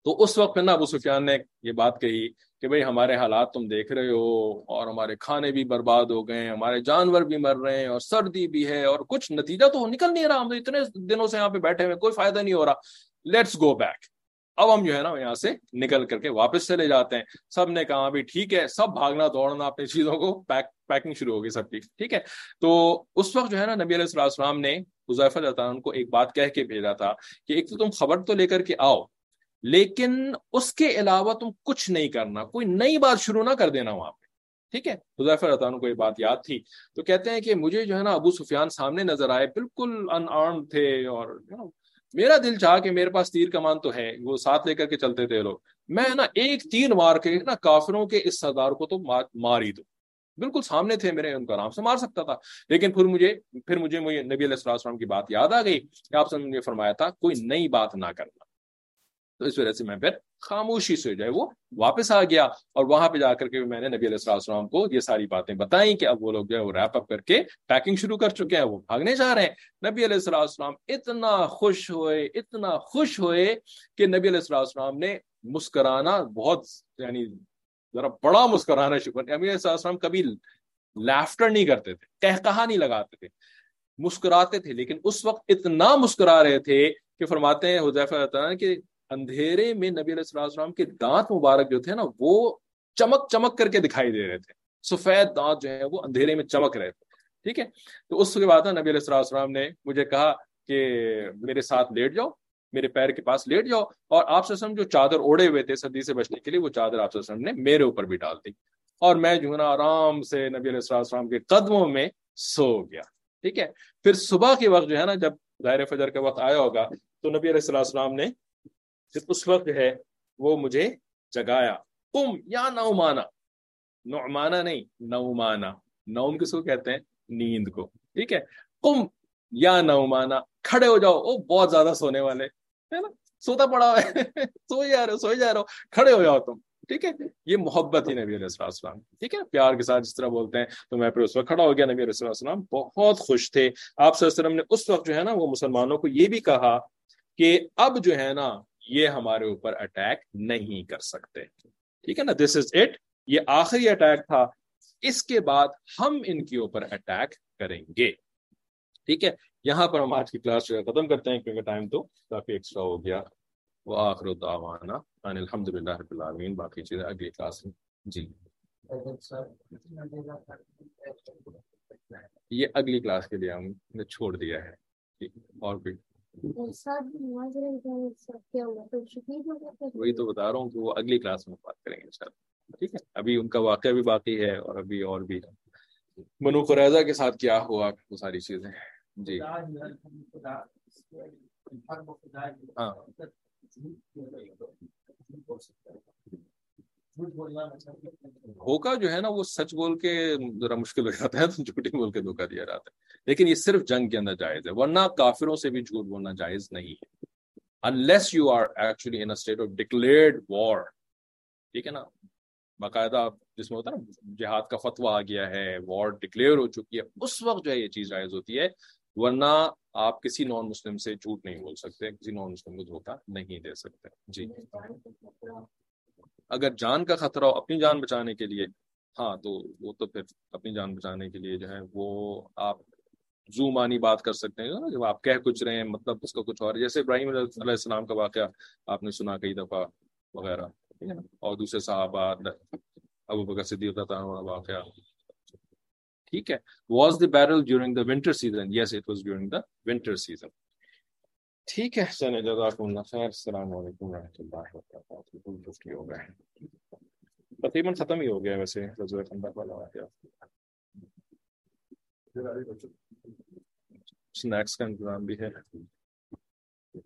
تو اس وقت پھر نا ابو سفیان نے یہ بات کہی کہ بھئی ہمارے حالات تم دیکھ رہے ہو اور ہمارے کھانے بھی برباد ہو گئے ہمارے جانور بھی مر رہے ہیں اور سردی بھی ہے اور کچھ نتیجہ تو نکل نہیں رہا، ہم اتنے دنوں سے یہاں پہ بیٹھے ہوئے کوئی فائدہ نہیں ہو رہا۔ لیٹس گو بیک اب ہم جو ہے نا یہاں سے نکل کر کے واپس چلے جاتے ہیں۔ سب نے کہا بھی ٹھیک ہے، سب بھاگنا دوڑنا اپنی چیزوں کو پیک، پیکنگ شروع ہوگی سب کی، ٹھیک ہے۔ تو اس وقت جو ہے نا نبی علیہ السلام نے حضیف اللہ کو ایک بات کہہ کے بھیجا تھا کہ ایک تو تم خبر تو لے کر کے آؤ لیکن اس کے علاوہ تم کچھ نہیں کرنا، کوئی نئی بات شروع نہ کر دینا وہاں پہ، ٹھیک ہے؟ حضیف رضان کو یہ بات یاد تھی۔ تو کہتے ہیں کہ مجھے جو ہے نا ابو سفیان سامنے نظر آئے، بالکل ان آرم تھے اور میرا دل چاہا کہ میرے پاس تیر کمان تو ہے، وہ ساتھ لے کر کے چلتے تھے لوگ۔ میں نا ایک تیر مار کے نا کافروں کے اس سردار کو تو مار ہی دوں بالکل سامنے تھے میرے، ان کو آرام سے مار سکتا تھا۔ لیکن پھر مجھے پھر مجھے نبی علیہ السلام کی بات یاد آ گئی کہ آپ سے نے فرمایا تھا، کوئی نئی بات نہ کرنا۔ تو اس وجہ سے میں پھر خاموشی سے جو ہے وہ واپس آ گیا اور وہاں پہ جا کر کے میں نے نبی علیہ السلام کو یہ ساری باتیں بتائیں کہ اب وہ لوگ جو ہے وہ ریپ اپ کر کے پیکنگ شروع کر چکے ہیں، وہ بھاگنے جا رہے ہیں۔ نبی علیہ السلام اتنا خوش ہوئے، اتنا خوش ہوئے کہ نبی علیہ السلام نے مسکرانا بہت یعنی ذرا بڑا مسکرانا شکر نبی علیہ السلام کبھی لیفٹر نہیں کرتے تھے کہہ کہا نہیں لگاتے تھے، مسکراتے تھے۔ لیکن اس وقت اتنا مسکرا رہے تھے کہ فرماتے ہیں حضیفہ کہ اندھیرے میں نبی علیہ السلام کے دانت مبارک جو تھے نا، وہ چمک چمک کر کے دکھائی دے رہے تھے۔ سفید دانت جو ہے وہ اندھیرے میں چمک رہے تھے۔ ٹھیک ہے؟ تو اس کے بعد نبی علیہ السلام نے مجھے کہا کہ میرے ساتھ لیٹ جاؤ، میرے پیر کے پاس لیٹ جاؤ۔ اور آپ سے جو چادر اوڑے ہوئے تھے سردی سے بچنے کے لیے، وہ چادر آپ سے نے میرے اوپر بھی ڈال دی۔ اور میں جو ہے نا آرام سے نبی علیہ السلام کے قدموں میں سو گیا۔ ٹھیک ہے؟ پھر صبح کے وقت جو ہے نا، جب ظاہر فجر کا وقت آیا ہوگا، تو نبی علیہ السلام نے اس وقت ہے، وہ مجھے جگایا۔ تم، یا نومانا نعمانا نہیں نومانا نوم کس کو کہتے ہیں؟ نیند کو۔ ٹھیک ہے؟ تم، یا نومانا کھڑے ہو جاؤ۔ وہ بہت زیادہ سونے والے۔ ہے نا؟ سوتا پڑا ہوا ہے۔ سو جا رہے ہو سو جا رہے ہو۔ کھڑے ہو جاؤ تم۔ ٹھیک ہے؟ یہ محبت ہی نبی علیہ السلام ٹھیک ہے؟ پیار کے ساتھ جس طرح بولتے ہیں، تو میں پھر اس وقت کھڑا ہو گیا۔ نبی علیہ السلام بہت خوش تھے۔ آپ صلی اللہ علیہ وسلم نے اس وقت جو ہے نا، وہ مسلمانوں کو یہ بھی کہا کہ اب جو ہے نا یہ ہمارے اوپر اٹیک نہیں کر سکتے۔ ٹھیک ہے نا؟ دس از اٹ یہ آخری اٹیک تھا۔ اس کے بعد ہم ان کے اوپر اٹیک کریں گے۔ ٹھیک ہے؟ یہاں پر ہم آج کی کلاس جو ہے ختم کرتے ہیں کیونکہ ٹائم تو کافی ایکسٹرا ہو گیا۔ وہ آخر دعوانا ان الحمد للہ رب العالمین۔ باقی چیزیں اگلی کلاس میں۔ جی۔ یہ اگلی کلاس کے لیے ہم نے چھوڑ دیا ہے۔ اور بھی وہی تو بتا رہا ہوں کہ وہ اگلی کلاس میں بات کریں گے ٹھیک ہے؟ ابھی ان کا واقعہ بھی باقی ہے اور ابھی اور بھی منو قریضہ کے ساتھ کیا ہوا وہ ساری چیزیں؟ جی۔ ہاں۔ دھوکا جو ہے نا وہ سچ بول کے ذرا مشکل ہو جاتا ہے تو جھوٹی بول کے دھوکا دیا جاتا ہے۔ لیکن یہ صرف جنگ کے اندر جائز ہے، ورنہ کافروں سے بھی جھوٹ بولنا جائز نہیں ہے۔ Unless you are actually in state of declared war ٹھیک ہے نا؟ باقاعدہ جس میں ہوتا ہے نا، جہاد کا فتویٰ آ گیا ہے وار ڈکلیئر ہو چکی ہے، اس وقت جو ہے یہ چیز جائز ہوتی ہے۔ ورنہ آپ کسی نان مسلم سے جھوٹ نہیں بول سکتے، کسی نان مسلم کو دھوکا نہیں دے سکتے۔ جی۔ اگر جان کا خطرہ ہو اپنی جان بچانے کے لیے ہاں تو وہ تو پھر اپنی جان بچانے کے لیے جو ہے وہ آپ زو مانی بات کر سکتے ہیں، جب آپ کہہ کچھ رہے ہیں مطلب اس کا کچھ اور، جیسے ابراہیم علیہ السلام کا واقعہ آپ نے سنا کئی دفعہ وغیرہ اور دوسرے صحابہ، ابو بکر صدیق واقعہ، ٹھیک ہے؟ Was the battle during the winter season yes it was during the winter season ٹھیک ہے۔ سن جزاک اللہ خیر۔ السلام علیکم ورحمۃ اللہ وبرکاتہ۔ ہو گئے تقریباً ختم ہی ہو گیا ویسے۔ رضوع خندق والا واقعہ۔ اسنیکس کا انتظام بھی ہے۔